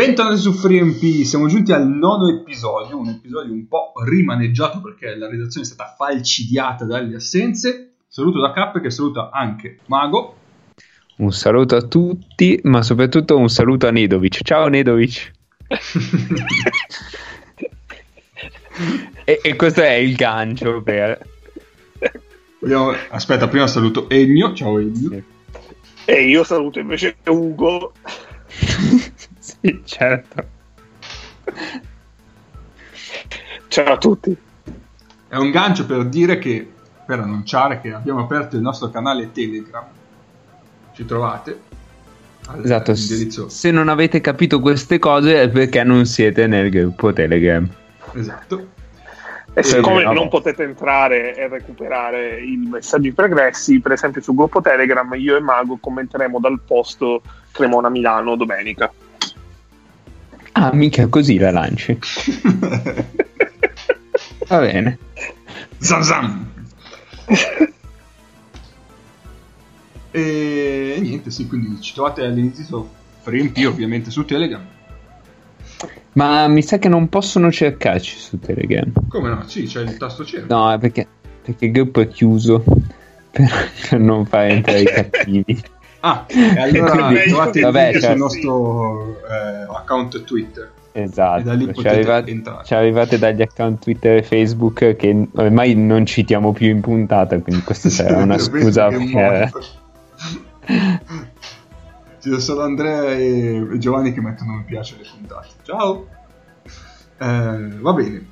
Bentornati su FreeMP, siamo giunti al nono episodio, un episodio un po' rimaneggiato perché la redazione è stata falcidiata dalle assenze. Saluto da Cap che saluta anche Mago. Un saluto a tutti, ma soprattutto un saluto a Nedovic. Ciao Nedovic. e, e, questo è il gancio per... Vogliamo... Aspetta, prima saluto Ennio. Ciao Ennio. E io saluto invece Ugo. sì, certo. Ciao a tutti. È un gancio per dire che, per annunciare che abbiamo aperto il nostro canale Telegram. Ci trovate. Esatto, se non avete capito queste cose è perché non siete nel gruppo Telegram. Esatto. E siccome no. non potete entrare e recuperare i messaggi pregressi, per esempio sul gruppo Telegram, io e Mago commenteremo dal posto Cremona Milano domenica. Ah, mica così la lanci. Va bene. Zam zam. e niente, sì, quindi ci trovate all'inizio FreeMP ovviamente su Telegram ma mi sa che non possono cercarci su Telegram. Come no? Sì, c'è il tasto cerco. No, perché, perché il gruppo è chiuso per, per non far entrare i cattivi. Ah, e allora trovate vabbè, il link sul nostro eh, account Twitter. Esatto, ci arrivate, ci arrivate, dagli account Twitter e Facebook che ormai non citiamo più in puntata, quindi questa sarà una scusa per... Ci sono solo Andrea e Giovanni che mettono mi piace alle puntate. Ciao! Eh, va bene.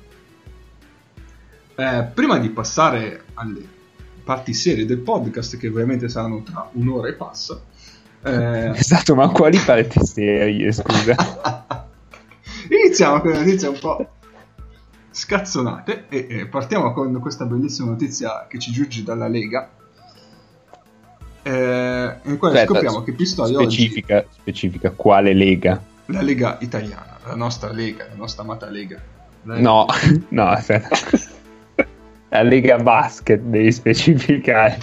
Eh, prima di passare alle parti serie del podcast, che ovviamente saranno tra un'ora e passa. Eh... Esatto, ma quali parti serie, scusa? Iniziamo con una notizia un po' scazzonate e, e partiamo con questa bellissima notizia che ci giunge dalla Lega eh, in cui Aspetta, scopriamo che Pistoia specifica, oggi... specifica quale lega? La Lega italiana, la nostra Lega, la nostra amata Lega. Lega. No, no, aspetta. La Lega Basket devi specificare.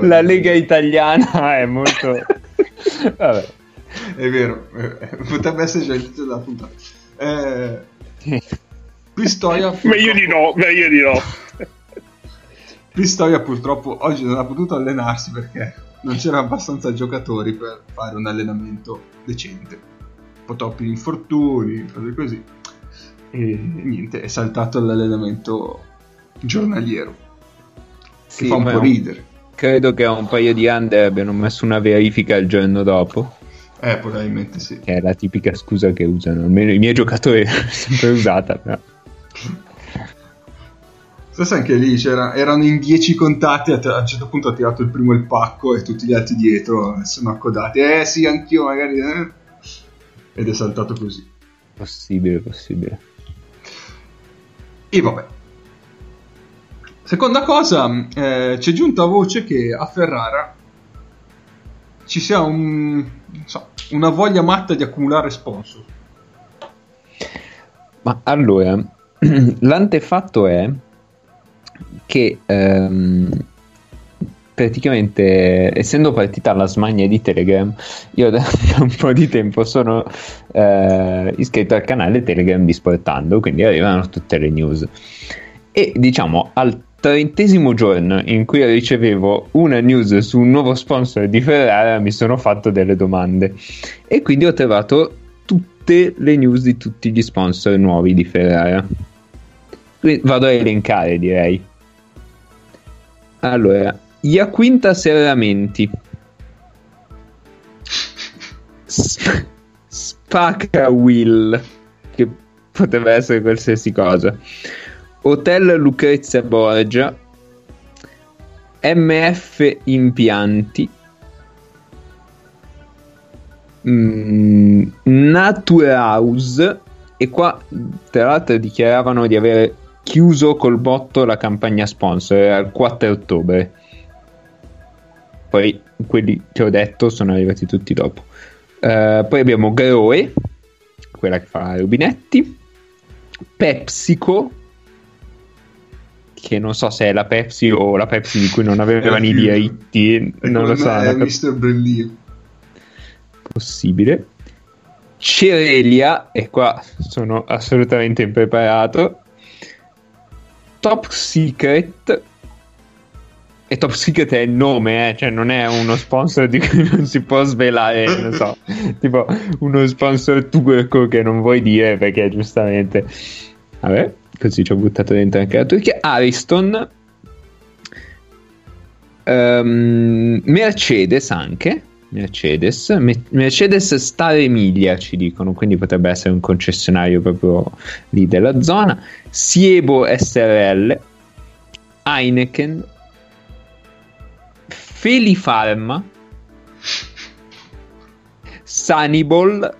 la Lega italiana è molto... Vabbè. È vero, eh, potrebbe essere già il titolo della puntata. Eh, Pistoia... Meglio di no, meglio di no. Pistoia purtroppo oggi non ha potuto allenarsi perché non c'erano abbastanza giocatori per fare un allenamento decente. Un po' troppi infortuni, cose così. E niente, è saltato l'allenamento giornaliero. Sì, che fa un po' ridere. Credo che a un paio di under abbiano messo una verifica il giorno dopo. Eh, probabilmente sì. Che è la tipica scusa che usano, almeno i miei giocatori l'hanno sempre usata. Però. Stessa anche lì erano in 10 contatti. A, un certo punto ha tirato il primo il pacco e tutti gli altri dietro sono accodati. Eh sì, anch'io magari. Eh. Ed è saltato così. Possibile, possibile. E vabbè. Seconda cosa, eh, c'è giunta voce che a Ferrara ci sia un, so, una voglia matta di accumulare sponsor. Ma allora, l'antefatto è che ehm, praticamente essendo partita la smania di Telegram io da, un po' di tempo sono eh, iscritto al canale Telegram di Sportando quindi arrivano tutte le news. E diciamo al trentesimo giorno in cui ricevevo una news su un nuovo sponsor di Ferrara mi sono fatto delle domande. E quindi ho trovato tutte le news di tutti gli sponsor nuovi di Ferrara. Quindi vado a elencare direi. Allora, Iaquinta Serramenti. Sp- Spaca Will, che poteva essere qualsiasi cosa. Hotel Lucrezia Borgia. MF Impianti. Mm, Nature House. E qua, tra l'altro, dichiaravano di avere chiuso col botto la campagna sponsor, era il 4 ottobre. Poi quelli che ho detto sono arrivati tutti dopo. Uh, poi abbiamo Groe, quella che fa rubinetti. PepsiCo, che non so se è la Pepsi o la Pepsi di cui non avevano i diritti, non lo so. È Mr. Brillio. possibile. Cerelia, e qua sono assolutamente impreparato. Top Secret. E Top Secret è il nome, eh? cioè non è uno sponsor di cui non si può svelare, non so, tipo uno sponsor turco che non vuoi dire perché giustamente... Vabbè, così ci ho buttato dentro anche la Turchia. Ariston. Um, Mercedes anche. Mercedes. Me- Mercedes Star Emilia ci dicono, quindi potrebbe essere un concessionario proprio lì della zona. Siebo SRL, Heineken, Felifarma, Sanibol.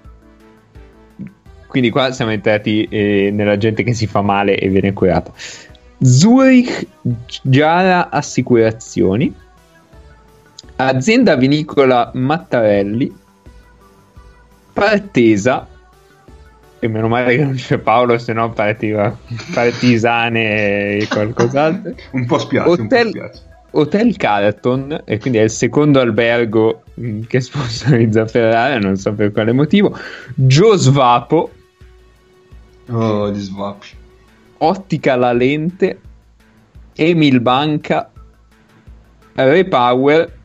Quindi qua siamo entrati eh, nella gente che si fa male e viene curata. Zurich Giara Assicurazioni Azienda vinicola Mattarelli, Partesa, e meno male che non c'è Paolo, se no partiva Partisane e qualcos'altro. un po' spiace, Hotel, un po' spiace. Hotel Carlton, e quindi è il secondo albergo mm, che sponsorizza Ferrari, non so per quale motivo. Joe Svapo. Oh, gli svapi. Ottica La Lente, Emil Banca, Repower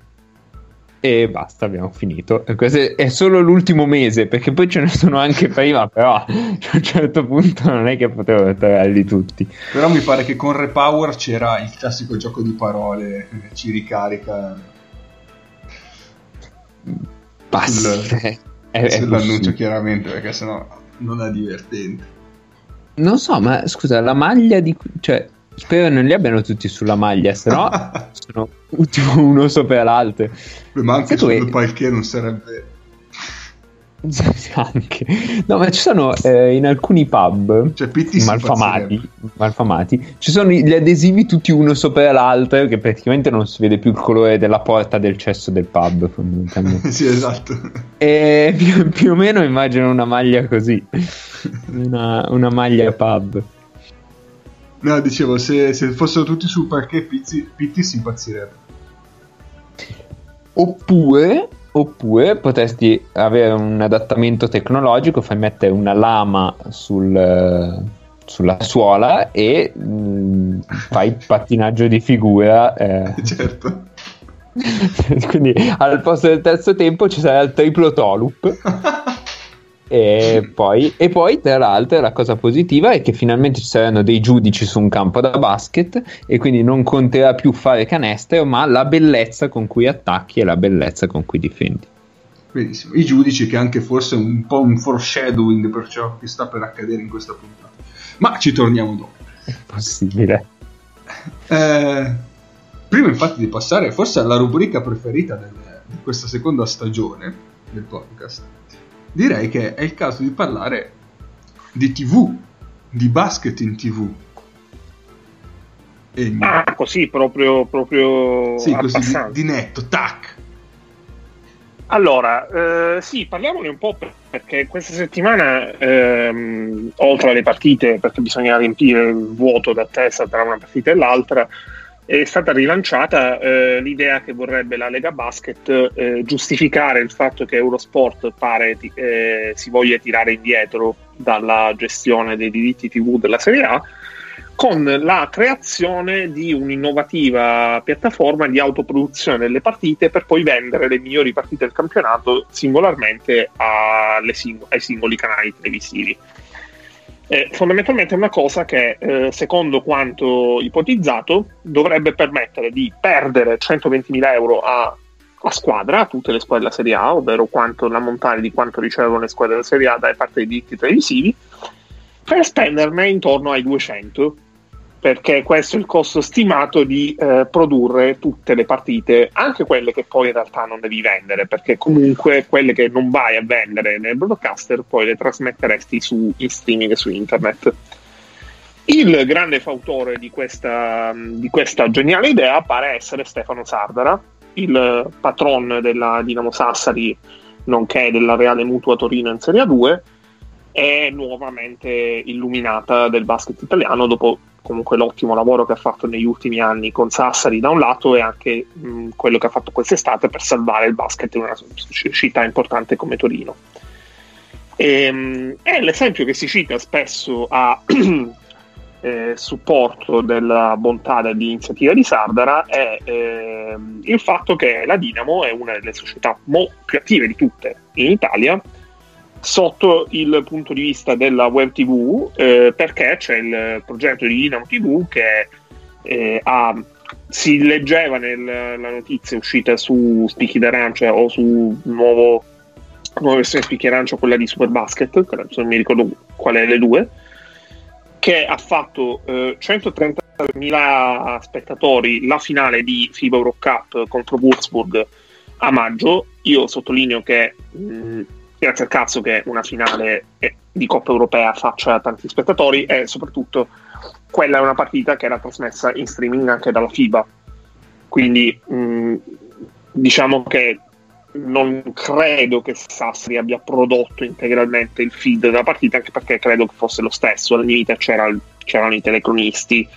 e basta, abbiamo finito. Questo è solo l'ultimo mese, perché poi ce ne sono anche prima, però a un certo punto non è che potevo trovarli tutti. Però mi pare che con Repower c'era il classico gioco di parole, ci ricarica. Basta. Sul, è, è sull'annuncio chiaramente, perché sennò non è divertente. Non so, ma scusa, la maglia di... Cioè, Spero non li abbiano tutti sulla maglia, se no sono uno sopra l'altro. Ma anche sul palché non sarebbe... anche. No, ma ci sono eh, in alcuni pub cioè, malfamati, malfamati, ci sono gli adesivi tutti uno sopra l'altro che praticamente non si vede più il colore della porta del cesso del pub. sì, esatto. E più, più, o meno immagino una maglia così, una, una maglia pub. No, dicevo, se, se fossero tutti sul parquet Pitti, Pitti si impazzirebbe. Oppure, oppure potresti avere un adattamento tecnologico, fai mettere una lama sul, sulla suola e mh, mm, fai pattinaggio di figura. Eh. Certo. Quindi al posto del terzo tempo ci sarà il triplo tolup. E poi, e poi, tra l'altro, la cosa positiva è che finalmente ci saranno dei giudici su un campo da basket e quindi non conterà più fare canestro, ma la bellezza con cui attacchi e la bellezza con cui difendi. Benissimo. I giudici che anche forse un po' un foreshadowing per ciò che sta per accadere in questa puntata. Ma ci torniamo dopo. È possibile. Eh, prima infatti di passare forse alla rubrica preferita del, di questa seconda stagione del podcast direi che è il caso di parlare di TV, di basket in TV. E ah, così proprio, proprio sì, così di, di, netto, tac. Allora, eh, sì, parliamone un po' perché questa settimana, ehm, oltre alle partite, perché bisogna riempire il vuoto d'attesa tra una partita e l'altra, è stata rilanciata eh, l'idea che vorrebbe la Lega Basket eh, giustificare il fatto che Eurosport pare eh, si voglia tirare indietro dalla gestione dei diritti TV della Serie A con la creazione di un'innovativa piattaforma di autoproduzione delle partite per poi vendere le migliori partite del campionato singolarmente sing- ai singoli canali televisivi. Eh, fondamentalmente è una cosa che, eh, secondo quanto ipotizzato, dovrebbe permettere di perdere 120.000 euro a, a squadra, a tutte le squadre della Serie A, ovvero quanto l'ammontare di quanto ricevono le squadre della Serie A da parte dei diritti televisivi, per spenderne intorno ai 200 perché questo è il costo stimato di eh, produrre tutte le partite, anche quelle che poi in realtà non devi vendere, perché comunque quelle che non vai a vendere nel broadcaster poi le trasmetteresti su, in streaming su internet. Il grande fautore di questa, di questa geniale idea pare essere Stefano Sardara, il patron della Dinamo Sassari, nonché della Reale Mutua Torino in Serie A2, è nuovamente illuminata del basket italiano dopo comunque l'ottimo lavoro che ha fatto negli ultimi anni con Sassari da un lato e anche mh, quello che ha fatto quest'estate per salvare il basket in una città importante come Torino. E, ehm, è l'esempio che si cita spesso a eh, supporto della bontà dell'iniziativa di Sardara è eh, il fatto che la Dinamo è una delle società mo- più attive di tutte in Italia sotto il punto di vista della web tv eh, perché c'è il progetto di Dinamo TV che eh, ha, si leggeva nella notizia uscita su Spicchi d'Arancia o su nuovo, nuova versione Spicchi d'Arancia quella di Superbasket non mi ricordo quale delle due che ha fatto eh, 130.000 spettatori la finale di FIBA Euro Cup contro Würzburg a maggio. Io sottolineo che mh, grazie al cazzo che una finale di Coppa Europea faccia tanti spettatori e soprattutto quella è una partita che era trasmessa in streaming anche dalla FIBA. Quindi mh, diciamo che non credo che Sassari abbia prodotto integralmente il feed della partita, anche perché credo che fosse lo stesso. Al limite c'era, c'erano i telecronisti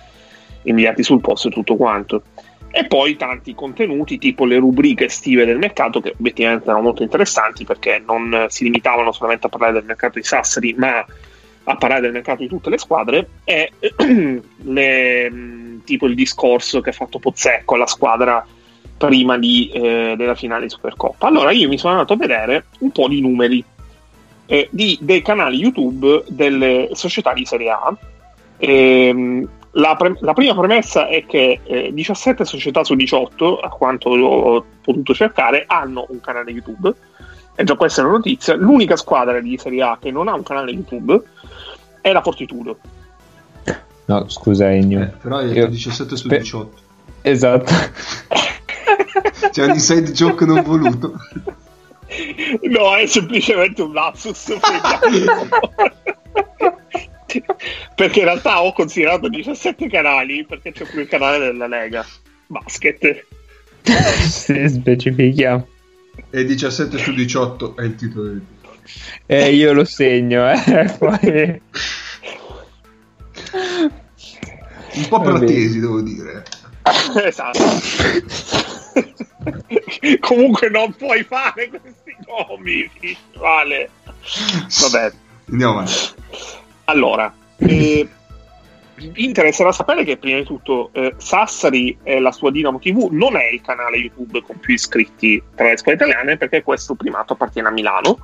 inviati sul posto e tutto quanto. E poi tanti contenuti, tipo le rubriche estive del mercato, che obiettivamente erano molto interessanti perché non si limitavano solamente a parlare del mercato di Sassari, ma a parlare del mercato di tutte le squadre. E le, tipo il discorso che ha fatto Pozzecco alla squadra prima di, eh, della finale di Supercoppa. Allora io mi sono andato a vedere un po' di numeri eh, di, dei canali YouTube delle società di Serie A. E, la, pre- la, prima premessa è che eh, 17 società su 18, a quanto ho potuto cercare, hanno un canale YouTube. E già questa è una notizia. L'unica squadra di Serie A che non ha un canale YouTube è la Fortitudo. No, scusa Ennio. Eh, però hai detto 17 su 18. Esatto. C'è un inside joke non voluto. No, è semplicemente un lapsus. perché in realtà ho considerato 17 canali perché c'è pure il canale della Lega Basket. Se specifichiamo. E 17 su 18 è il titolo del video. Eh, io lo segno, eh. Poi... Un po' per la tesi, devo dire. esatto. Comunque non puoi fare questi nomi, vale. Vabbè. Andiamo avanti. Allora, eh, interesserà sapere che prima di tutto eh, Sassari e la sua Dinamo TV non è il canale YouTube con più iscritti tra le scuole italiane perché questo primato appartiene a Milano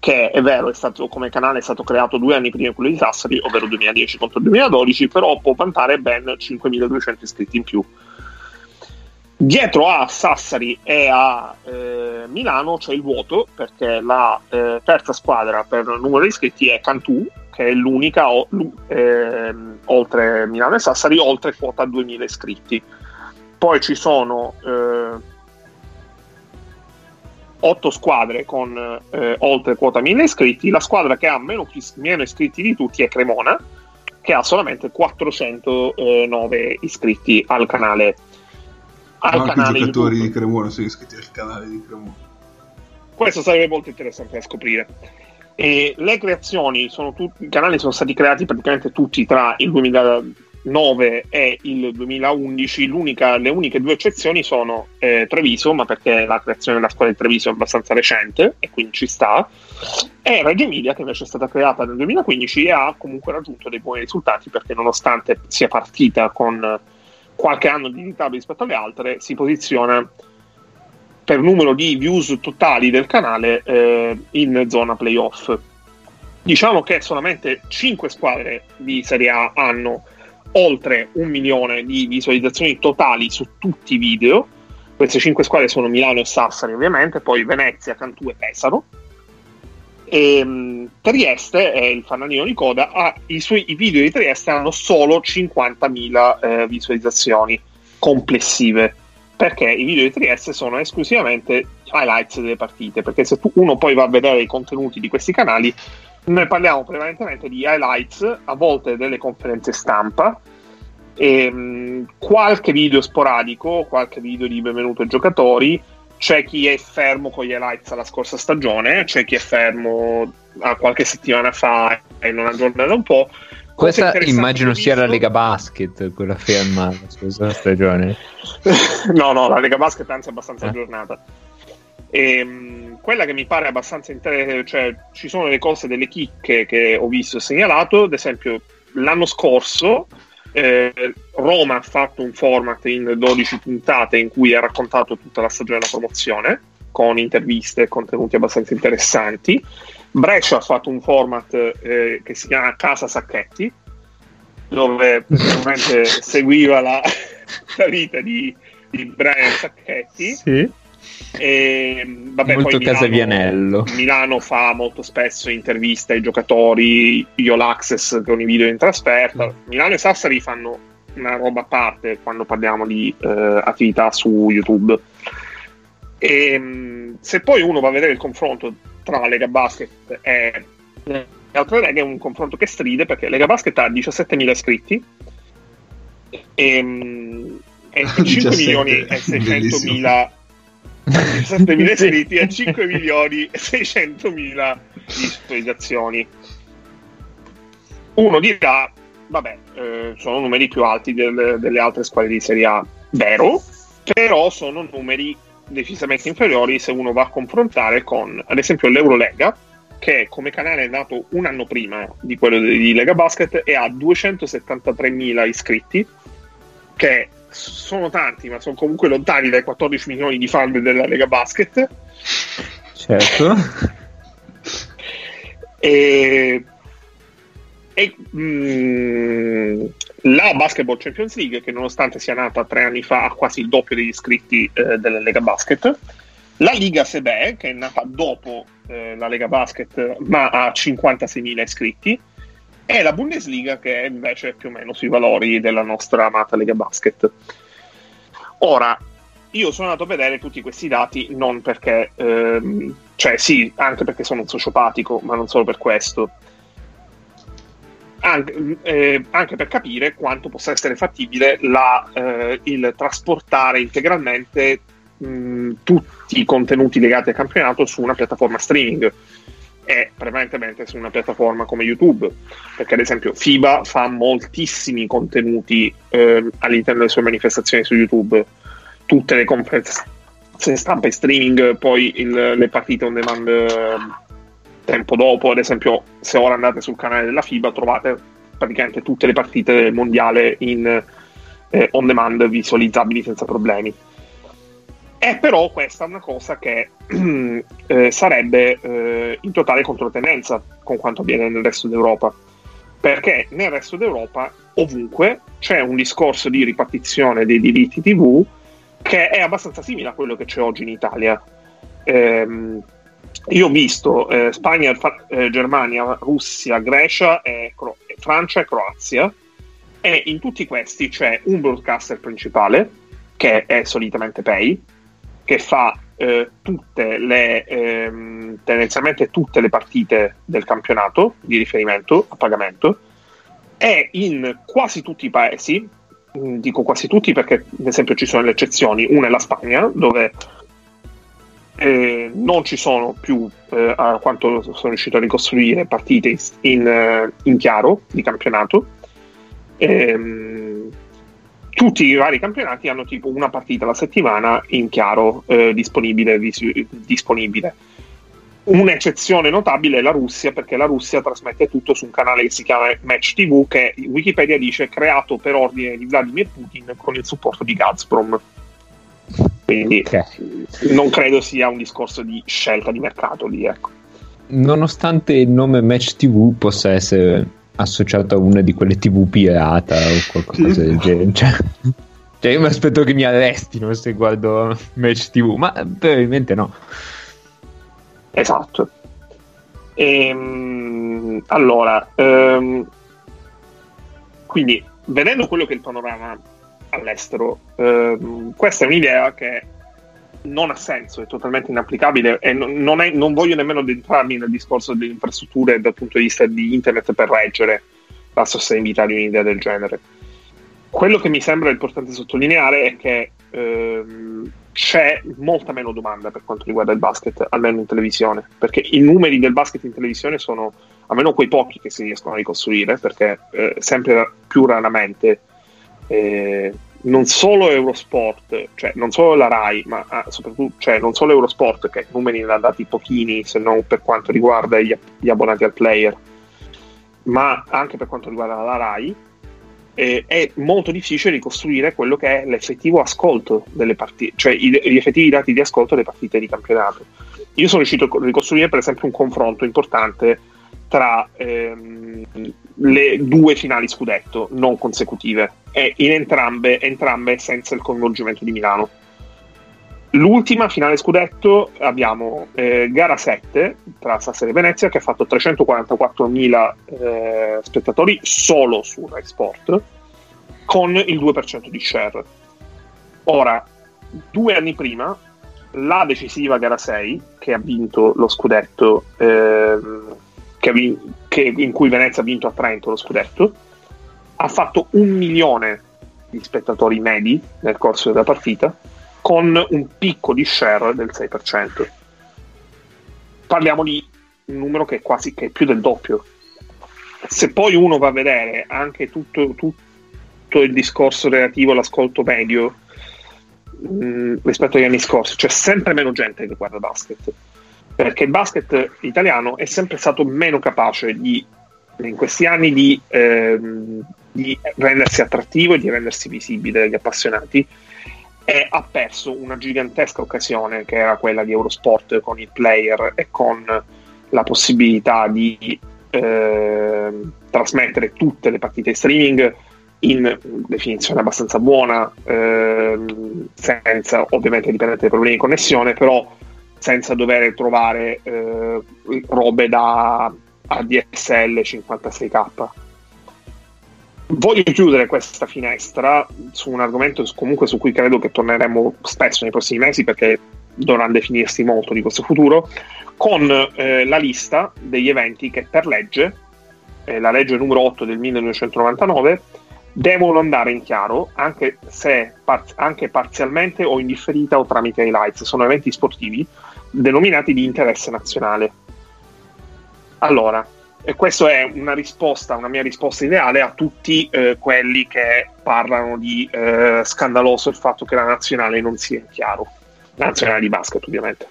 che è vero, è stato, come canale è stato creato due anni prima di quello di Sassari, ovvero 2010 contro il 2012, però può vantare ben 5.200 iscritti in più. Dietro a Sassari e a eh, Milano c'è il vuoto perché la eh, terza squadra per numero di iscritti è Cantù, che è l'unica eh, oltre Milano e Sassari, oltre quota 2000 iscritti. Poi ci sono eh, otto squadre con eh, oltre quota 1000 iscritti, la squadra che ha meno, meno, iscritti di tutti è Cremona, che ha solamente 409 iscritti al canale. Al Ma canale i giocatori YouTube. di Cremona sono iscritti al canale di Cremona. Questo sarebbe molto interessante da scoprire. E le creazioni sono tutti, i canali sono stati creati praticamente tutti tra il 2000 2009 e il 2011 le uniche due eccezioni sono eh, Treviso, ma perché la creazione della scuola di Treviso è abbastanza recente e quindi ci sta, e Reggio Emilia che invece è stata creata nel 2015 e ha comunque raggiunto dei buoni risultati perché nonostante sia partita con qualche anno di ritardo rispetto alle altre, si posiziona per numero di views totali del canale eh, in zona playoff. Diciamo che solamente 5 squadre di Serie A hanno oltre un milione di visualizzazioni totali su tutti i video. Queste cinque squadre sono Milano e Sassari, ovviamente, poi Venezia, Cantù e Pesaro. E, um, Trieste, è il fanalino di coda, ha, i, suoi, i video di Trieste hanno solo 50.000 eh, visualizzazioni complessive perché i video di Trieste sono esclusivamente highlights delle partite perché se tu, uno poi va a vedere i contenuti di questi canali noi parliamo prevalentemente di highlights, a volte delle conferenze stampa, e, mh, qualche video sporadico, qualche video di benvenuto ai giocatori. C'è chi è fermo con gli highlights alla scorsa stagione, c'è chi è fermo a qualche settimana fa e non aggiorna un po'. Questa immagino sia la Lega Basket, quella ferma la scorsa stagione. no, no, la Lega Basket anzi è abbastanza eh. aggiornata. E, ehm, quella che mi pare abbastanza interessante, cioè ci sono delle cose, delle chicche che ho visto e segnalato, ad esempio l'anno scorso eh, Roma ha fatto un format in 12 puntate in cui ha raccontato tutta la stagione della promozione con interviste e contenuti abbastanza interessanti. Brescia ha fatto un format eh, che si chiama Casa Sacchetti, dove praticamente seguiva la, la vita di, di Brian Sacchetti. Sì. E, vabbè, molto poi. Milano, Milano fa molto spesso interviste ai giocatori, io l'access con i video in trasferta. Milano e Sassari fanno una roba a parte quando parliamo di eh, attività su YouTube. E, se poi uno va a vedere il confronto tra la Lega Basket e le altre leghe, è un confronto che stride perché Lega Basket ha 17.000 iscritti. E, e 5 milioni e 600.000 17.000 iscritti e 5 milioni e 600 mila visualizzazioni. Uno dirà, vabbè, eh, sono numeri più alti del, delle altre squadre di Serie A, vero, però sono numeri decisamente inferiori se uno va a confrontare con, ad esempio, l'Eurolega, che come canale è nato un anno prima di quello di Lega Basket e ha 273.000 iscritti, che sono tanti, ma sono comunque lontani dai 14 milioni di fan della Lega Basket. Certo. e, e mh, mm, la Basketball Champions League, che nonostante sia nata tre anni fa, ha quasi il doppio degli iscritti eh, della Lega Basket. La Liga Sebe, che è nata dopo eh, la Lega Basket, ma ha 56.000 iscritti e la Bundesliga che è invece più o meno sui valori della nostra amata Lega Basket. Ora, io sono andato a vedere tutti questi dati non perché, ehm, cioè sì, anche perché sono un sociopatico, ma non solo per questo. Anche, eh, anche per capire quanto possa essere fattibile la, eh, il trasportare integralmente mh, tutti i contenuti legati al campionato su una piattaforma streaming. È prevalentemente su una piattaforma come YouTube, perché ad esempio FIBA fa moltissimi contenuti eh, all'interno delle sue manifestazioni su YouTube, tutte le conferenze stampa e streaming, poi il, le partite on demand eh, tempo dopo, ad esempio se ora andate sul canale della FIBA trovate praticamente tutte le partite del mondiale in eh, on demand visualizzabili senza problemi. È però questa una cosa che eh, sarebbe eh, in totale controtendenza con quanto avviene nel resto d'Europa. Perché nel resto d'Europa, ovunque, c'è un discorso di ripartizione dei diritti TV che è abbastanza simile a quello che c'è oggi in Italia. Ehm, io ho visto eh, Spagna, eh, Germania, Russia, Grecia, e Cro- Francia e Croazia, e in tutti questi c'è un broadcaster principale che è solitamente Pay che fa eh, tutte le, ehm, tendenzialmente tutte le partite del campionato di riferimento a pagamento. E in quasi tutti i paesi, dico quasi tutti perché ad esempio ci sono le eccezioni, una è la Spagna dove eh, non ci sono più, eh, a quanto sono riuscito a ricostruire, partite in, eh, in chiaro di campionato. Ehm, tutti i vari campionati hanno tipo una partita alla settimana in chiaro eh, disponibile, vis- disponibile. Un'eccezione notabile è la Russia, perché la Russia trasmette tutto su un canale che si chiama Match TV, che Wikipedia dice creato per ordine di Vladimir Putin con il supporto di Gazprom. Quindi okay. non credo sia un discorso di scelta di mercato lì, ecco. Nonostante il nome Match TV possa essere associato a una di quelle tv pirata o qualcosa del genere. Cioè, cioè, io mi aspetto che mi arrestino se guardo match tv, ma probabilmente no. Esatto. Ehm, allora, ehm, quindi vedendo quello che è il panorama all'estero, ehm, questa è un'idea che non ha senso, è totalmente inapplicabile e non, è, non voglio nemmeno addentrarmi nel discorso delle infrastrutture dal punto di vista di internet per reggere la sostenibilità di un'idea del genere. Quello che mi sembra importante sottolineare è che ehm, c'è molta meno domanda per quanto riguarda il basket, almeno in televisione, perché i numeri del basket in televisione sono almeno quei pochi che si riescono a ricostruire, perché eh, sempre più raramente eh, non solo Eurosport, cioè non solo la RAI, ma ah, soprattutto cioè, non solo Eurosport, che numeri ne ha dati pochini se non per quanto riguarda gli, gli abbonati al player, ma anche per quanto riguarda la RAI, eh, è molto difficile ricostruire quello che è l'effettivo ascolto delle partite, cioè i, gli effettivi dati di ascolto delle partite di campionato. Io sono riuscito a ricostruire, per esempio, un confronto importante tra ehm, le due finali scudetto non consecutive e in entrambe, entrambe senza il coinvolgimento di Milano. L'ultima finale scudetto abbiamo eh, gara 7 tra Sassari e Venezia che ha fatto 344.000 eh, spettatori solo su Rai Sport con il 2% di share. Ora, due anni prima, la decisiva gara 6 che ha vinto lo scudetto, eh, che, che, in cui Venezia ha vinto a Trento lo scudetto, ha fatto un milione di spettatori medi nel corso della partita con un picco di share del 6%. Parliamo di un numero che è quasi che è più del doppio. Se poi uno va a vedere anche tutto, tutto il discorso relativo all'ascolto medio mh, mm, rispetto agli anni scorsi, c'è sempre meno gente che guarda basket. Perché il basket italiano è sempre stato meno capace di, in questi anni di, ehm, di rendersi attrattivo e di rendersi visibile agli appassionati e ha perso una gigantesca occasione che era quella di Eurosport con il player e con la possibilità di eh, trasmettere tutte le partite streaming in definizione abbastanza buona, eh, senza ovviamente dipendente dai problemi di connessione, però senza dover trovare eh, robe da ADSL 56k Voglio chiudere questa finestra su un argomento comunque su cui credo che torneremo spesso nei prossimi mesi perché dovrà definirsi molto di questo futuro, con eh, la lista degli eventi che per legge, eh, la legge numero 8 del 1999, devono andare in chiaro anche se par- anche parzialmente o indifferita o tramite highlights. Sono eventi sportivi denominati di interesse nazionale. Allora, e questa è una risposta, una mia risposta ideale a tutti eh, quelli che parlano di eh, scandaloso il fatto che la nazionale non sia in chiaro. La nazionale di basket, ovviamente.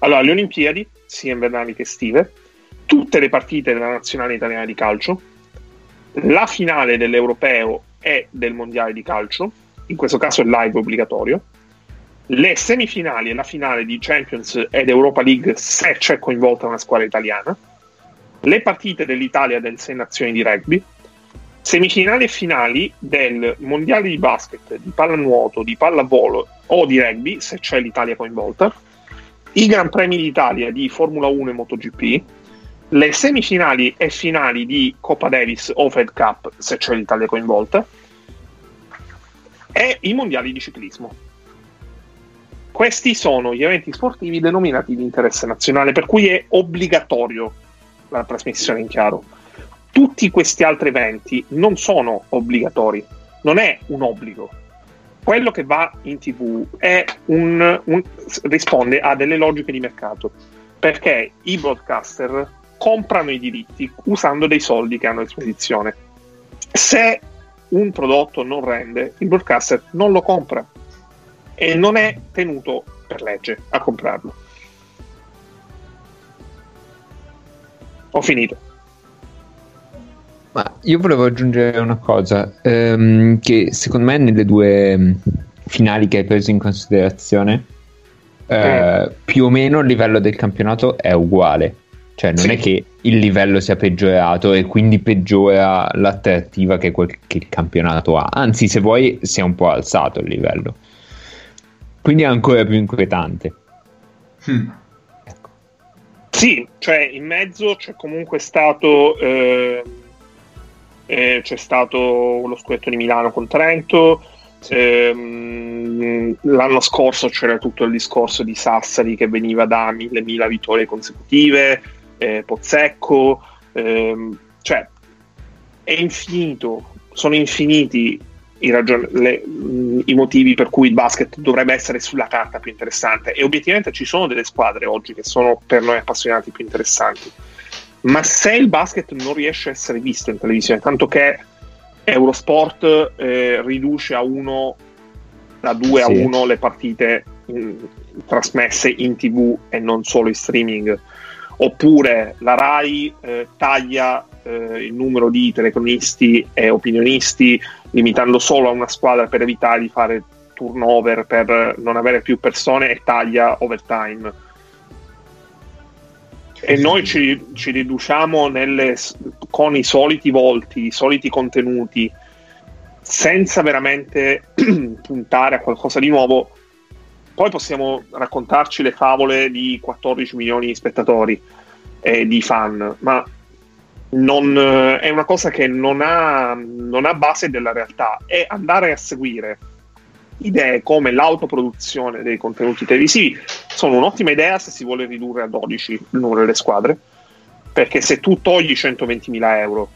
Allora, le Olimpiadi, sia invernali che estive, tutte le partite della nazionale italiana di calcio, la finale dell'europeo e del mondiale di calcio, in questo caso è live obbligatorio, le semifinali e la finale di Champions ed Europa League se c'è coinvolta una squadra italiana. Le partite dell'Italia del 6 nazioni di rugby, semifinali e finali del mondiale di basket, di pallanuoto, di pallavolo o di rugby, se c'è l'Italia coinvolta, i Gran Premi d'Italia di Formula 1 e MotoGP, le semifinali e finali di Coppa Davis o Fed Cup, se c'è l'Italia coinvolta, e i mondiali di ciclismo. Questi sono gli eventi sportivi denominati di interesse nazionale, per cui è obbligatorio la trasmissione in chiaro. Tutti questi altri eventi non sono obbligatori, non è un obbligo. Quello che va in tv un, un, risponde a delle logiche di mercato, perché i broadcaster comprano i diritti usando dei soldi che hanno a disposizione. Se un prodotto non rende, il broadcaster non lo compra e non è tenuto per legge a comprarlo. Ho finito. Ma io volevo aggiungere una cosa, ehm, che secondo me nelle due mm, finali che hai preso in considerazione, eh, mm. più o meno il livello del campionato è uguale. Cioè non sì. è che il livello sia peggiorato e quindi peggiora l'attrattiva che, quel, che il campionato ha. Anzi, se vuoi, si è un po' alzato il livello. Quindi è ancora più inquietante. Mm. Sì, cioè in mezzo c'è comunque stato, eh, eh, c'è stato lo scudetto di Milano con Trento, ehm, l'anno scorso c'era tutto il discorso di Sassari che veniva da mille mila vittorie consecutive, eh, Pozzecco, ehm, cioè è infinito, sono infiniti i, ragion- le, i, motivi per cui il basket dovrebbe essere sulla carta più interessante. E obiettivamente ci sono delle squadre oggi che sono per noi appassionati più interessanti. Ma se il basket non riesce a essere visto in televisione, tanto che Eurosport eh, riduce a 1 da 2 sì. a 1 le partite in, trasmesse in tv e non solo in streaming. Oppure la RAI eh, taglia eh, il numero di telecronisti e opinionisti limitando solo a una squadra per evitare di fare turnover per non avere più persone e taglia overtime e noi ci, ci riduciamo nelle, con i soliti volti, i soliti contenuti, senza veramente puntare a qualcosa di nuovo. Poi possiamo raccontarci le favole di 14 milioni di spettatori e di fan, ma non, è una cosa che non ha, non ha base della realtà. E andare a seguire idee come l'autoproduzione dei contenuti televisivi sono un'ottima idea se si vuole ridurre a 12 il numero delle squadre, perché se tu togli 120.000 euro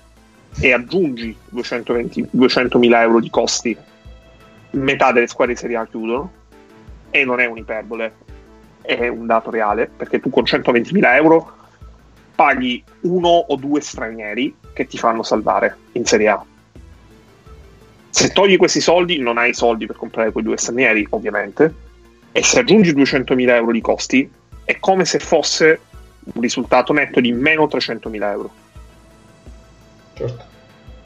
e aggiungi 220, 200.000 euro di costi, metà delle squadre di Serie A chiudono, e non è un'iperbole, è un dato reale, perché tu con 120.000 euro paghi uno o due stranieri che ti fanno salvare in Serie A se togli questi soldi, non hai soldi per comprare quei due stranieri, ovviamente, e se aggiungi 200.000 euro di costi, è come se fosse un risultato netto di meno 300.000 euro. Certo.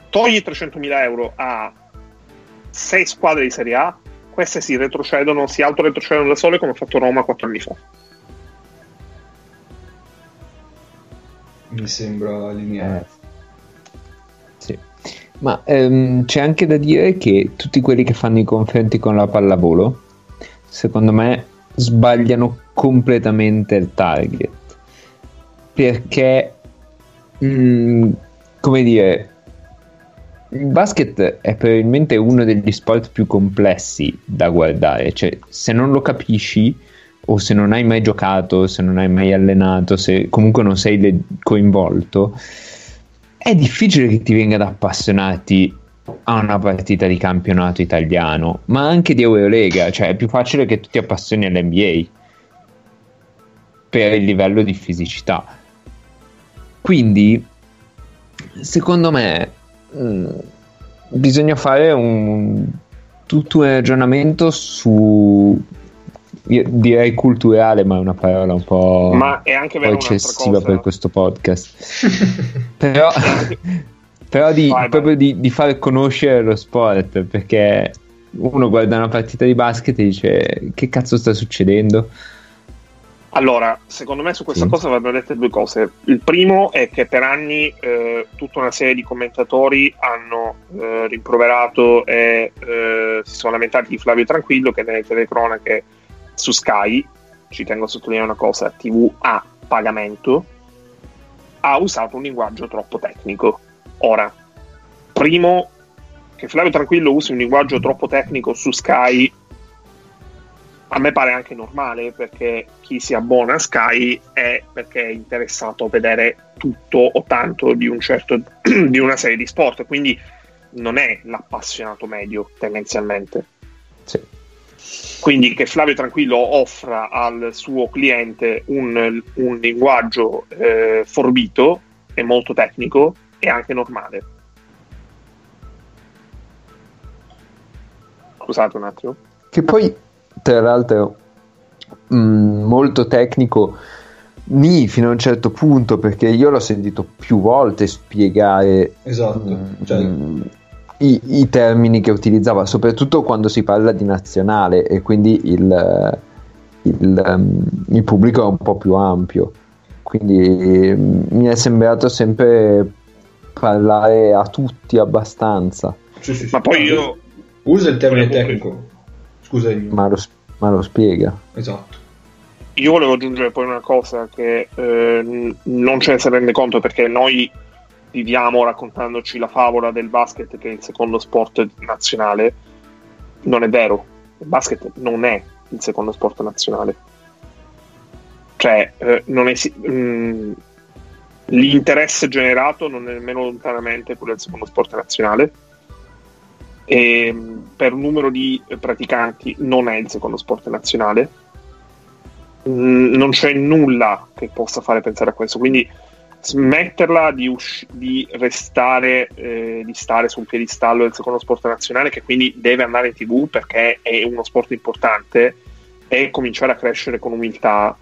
Togli 300.000 euro a 6 squadre di Serie A, queste si retrocedono, si autoretrocedono da sole come ha fatto Roma 4 anni fa. Mi sembra lineare. Eh. Ma ehm, c'è anche da dire che tutti quelli che fanno i confronti con la pallavolo, secondo me, sbagliano completamente il target. Perché, mh, mm, come dire, il basket è probabilmente uno degli sport più complessi da guardare. Cioè, se non lo capisci, o se non hai mai giocato, se non hai mai allenato, se comunque non sei le- coinvolto è difficile che ti venga ad appassionarti a una partita di campionato italiano, ma anche di Eurolega, cioè è più facile che tu ti appassioni all'NBA per il livello di fisicità. Quindi, secondo me, mh, mm, bisogna fare un, tutto un ragionamento su io direi culturale, ma è una parola un po', ma è anche po eccessiva per questo podcast. però, però di, vai, proprio vai. Di, di far conoscere lo sport, perché uno guarda una partita di basket e dice che cazzo sta succedendo? Allora, secondo me su questa sì. cosa vanno dette due cose. Il primo è che per anni eh, tutta una serie di commentatori hanno eh, rimproverato e eh, si sono lamentati di Flavio Tranquillo che nelle telecronache su Sky, ci tengo a sottolineare una cosa, TV a pagamento, ha usato un linguaggio troppo tecnico. Ora, primo, che Flavio Tranquillo usi un linguaggio troppo tecnico su Sky, a me pare anche normale perché chi si abbona a Sky è perché è interessato a vedere tutto o tanto di, un certo, di una serie di sport, quindi non è l'appassionato medio tendenzialmente. Sì. Quindi che Flavio Tranquillo offra al suo cliente un, un linguaggio eh, forbito e molto tecnico è anche normale. Scusate un attimo. Che poi, tra l'altro, mh, mm, molto tecnico Ni fino a un certo punto, perché io l'ho sentito più volte spiegare esatto. mh, mm, cioè, mh, i, i, termini che utilizzava, soprattutto quando si parla di nazionale e quindi il, il, um, il pubblico è un po' più ampio. Quindi um, mi è sembrato sempre parlare a tutti abbastanza. Sì, sì, sì. Ma poi io usa il termine tecnico. Scusa, ma lo, ma lo spiega. Esatto io volevo aggiungere poi una cosa che eh, non ce ne si rende conto perché noi viviamo raccontandoci la favola del basket che è il secondo sport nazionale, non è vero. Il basket non è il secondo sport nazionale. Cioè, eh, esi- mh, mm, l'interesse generato non è nemmeno lontanamente quello del secondo sport nazionale. E, mm, per numero di praticanti non è il secondo sport nazionale. Mm, non c'è nulla che possa fare pensare a questo. Quindi smetterla di, usci- di restare, eh, di stare sul piedistallo del secondo sport nazionale, che quindi deve andare in tv perché è uno sport importante, e cominciare a crescere con umiltà,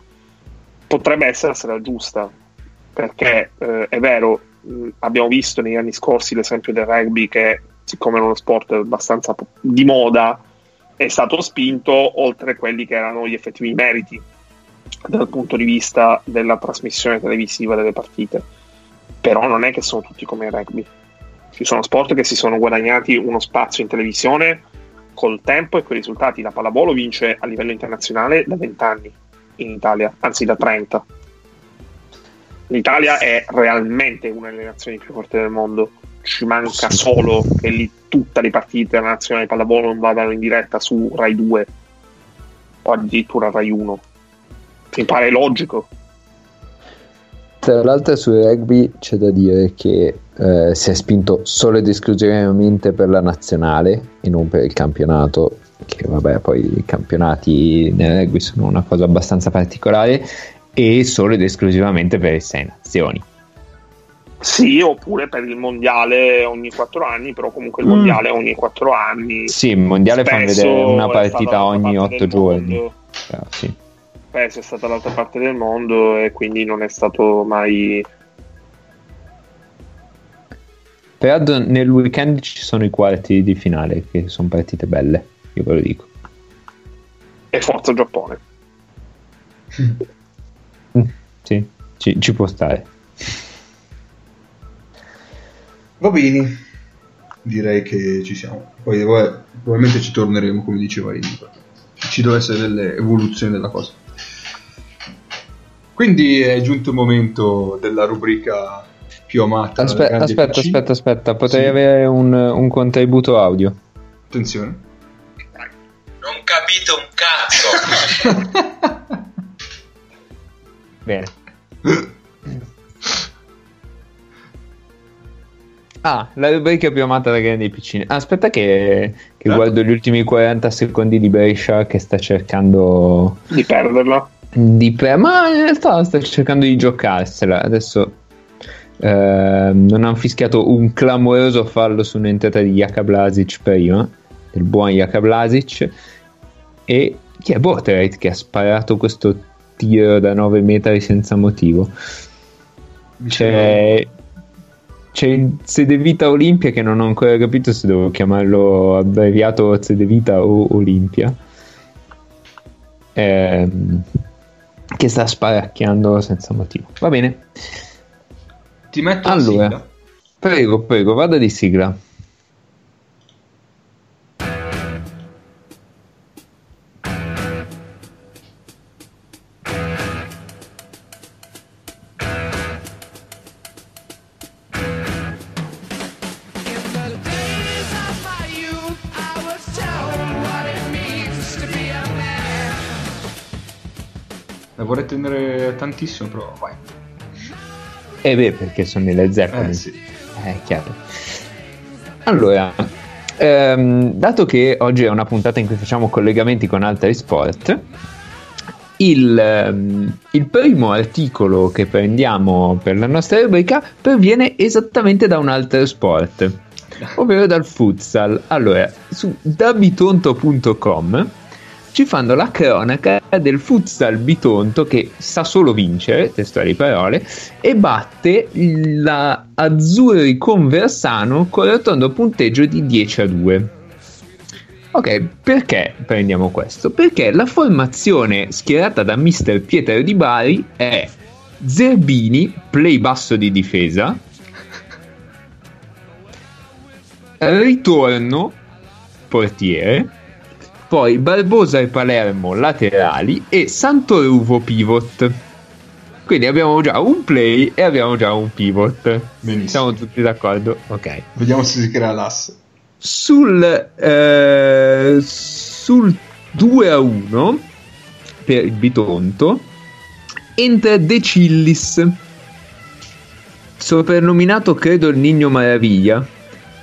potrebbe essere la strada giusta. Perché eh, è vero, abbiamo visto negli anni scorsi l'esempio del rugby che, siccome è uno sport abbastanza di moda, è stato spinto oltre quelli che erano gli effettivi meriti dal punto di vista della trasmissione televisiva delle partite. Però non è che sono tutti come il rugby. Ci sono sport che si sono guadagnati uno spazio in televisione col tempo e con i risultati. La pallavolo vince a livello internazionale da 20 anni in Italia, anzi da 30. L'Italia è realmente una delle nazioni più forti del mondo. Ci manca solo che lì tutte le partite della nazionale pallavolo non vadano in diretta su Rai 2 o addirittura Rai 1 mi pare logico. Tra l'altro sul rugby c'è da dire che eh, si è spinto solo ed esclusivamente per la nazionale e non per il campionato, che vabbè poi i campionati nel rugby sono una cosa abbastanza particolare, e solo ed esclusivamente per le sei nazioni. Sì, oppure per il mondiale ogni quattro anni, però comunque il mondiale mm. ogni quattro anni. Sì, il mondiale fa vedere una partita ogni otto giorni. Però, sì spesso è stata dall'altra parte del mondo e quindi non è stato mai però nel weekend ci sono i quarti di finale che sono partite belle io ve lo dico. E forza Giappone. Mm, sì ci, ci, può stare. Va bene direi che ci siamo. Poi probabilmente ci torneremo come diceva Indy ci deve essere delle evoluzioni della cosa quindi è giunto il momento della rubrica più amata. Aspe- aspetta, PC. aspetta, aspetta, potrei sì. avere un, un, contributo audio. Attenzione. Non capite un cazzo. Bene. Ah, la rubrica più amata da grandi piccini. Aspetta che, che guardo gli ultimi 40 secondi di Brescia che sta cercando di perderla di pre- ma in realtà sta cercando di giocarsela. Adesso eh, non hanno fischiato un clamoroso fallo su un'entrata di Jaka Blasic prima del buon Jaka Blasic e chi è Bortereit che ha sparato questo tiro da 9 metri senza motivo? C'è c'è il Sedevita Olimpia che non ho ancora capito se devo chiamarlo abbreviato Sedevita o Olimpia. Ehm che sta sparacchiando senza motivo. Va bene. Ti metto allora. Prego, prego, vada di sigla. Tenere tantissimo, però vai. Eh beh, perché sono nelle Zeppelin. Eh sì. Eh, chiaro. Allora, ehm, dato che oggi è una puntata in cui facciamo collegamenti con altri sport, il, ehm, il, primo articolo che prendiamo per la nostra rubrica proviene esattamente da un altro sport, ovvero dal futsal. Allora, su dabitonto.com ci fanno la cronaca del futsal Bitonto che sa solo vincere, testuali parole, e batte la Azzurri Conversano con rotondo punteggio di 10 a 2. Ok, perché prendiamo questo? Perché la formazione schierata da mister Pietro Di Bari è Zerbini, play basso di difesa, ritorno, portiere, poi Barbosa e Palermo laterali e Santoruvo pivot. Quindi abbiamo già un play e abbiamo già un pivot. Benissimo. Siamo tutti d'accordo? Ok. Vediamo se si crea l'asse. Sul, eh, sul 2 a 1 per il Bitonto entra De Cillis soprannominato credo il Nigno Maraviglia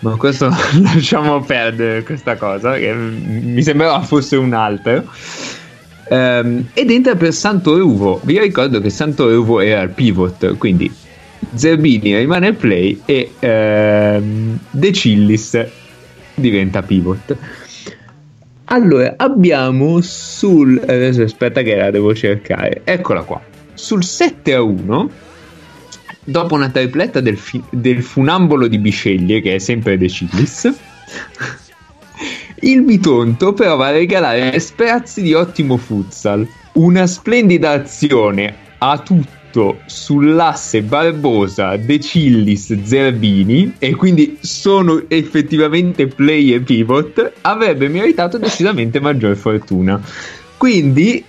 ma questo lasciamo perdere questa cosa, che mi sembrava fosse un altro. Um, ed entra per Santo Ruvo. Vi ricordo che Santo Ruvo era il pivot, quindi Zerbini rimane al play e ehm, De Cillis diventa pivot. Allora, abbiamo sul... Adesso aspetta che la devo cercare. Eccola qua. Sul 7 a 1, dopo una tripletta del, fi- del funambolo di Bisceglie, che è sempre De Cillis, il Bitonto prova a regalare sprazzi di ottimo futsal. Una splendida azione a tutto sull'asse Barbosa, De Cillis, Zerbini e quindi sono effettivamente play e pivot avrebbe meritato decisamente maggior fortuna quindi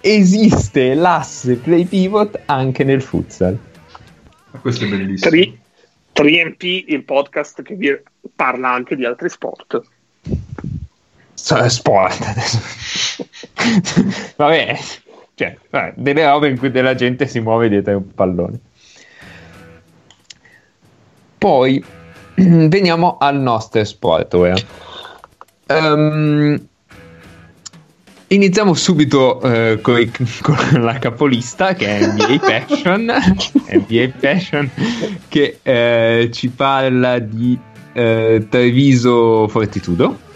esiste l'asse play pivot anche nel futsal questo è bellissimo 3, 3MP il podcast che vi parla anche di altri sport sport vabbè cioè, vabbè, delle robe in cui della gente si muove dietro un pallone. Poi veniamo al nostro sport. Um, iniziamo subito uh, coi, con la capolista che è NBA Passion, NBA Passion che uh, ci parla di uh, Treviso Fortitudo.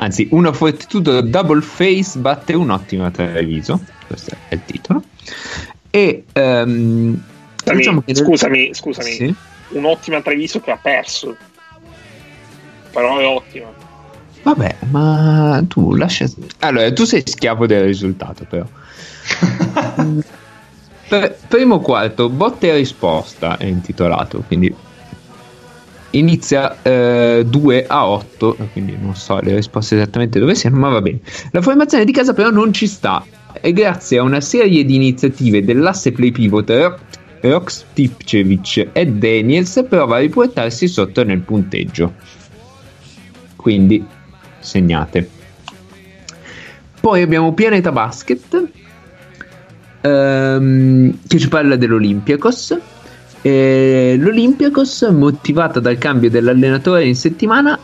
Anzi, una Fortitudo double face batte un'ottima Treviso questo è il titolo. E um, diciamo che scusami, scusami, sì? un'ottima Treviso che ha perso, però è ottima. Vabbè, ma tu lascia. Allora, tu sei schiavo del risultato, però. per, primo quarto, botte e risposta è intitolato, quindi inizia eh, 2 a 8, quindi non so le risposte esattamente dove siano, ma va bene. La formazione di casa però non ci sta e grazie a una serie di iniziative dell'asse play pivot Rox Tipcevic e Daniels prova a riportarsi sotto nel punteggio. Quindi segnate. Poi abbiamo Pianeta Basket ehm, che ci parla dell'Olympiakos. E L'Olympiakos, motivata dal cambio dell'allenatore in settimana,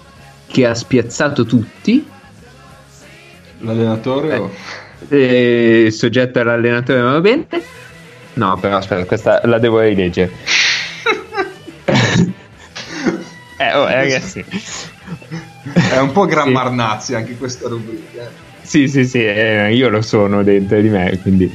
che ha spiazzato tutti. L'allenatore? Eh. O eh, soggetto all'allenatore va bene. No, però aspetta, questa la devo rileggere. eh, oh, ragazzi. È un po' grammarnazzi anche questa rubrica. Eh. Sì, sì, sì, eh, io lo sono dentro di me, quindi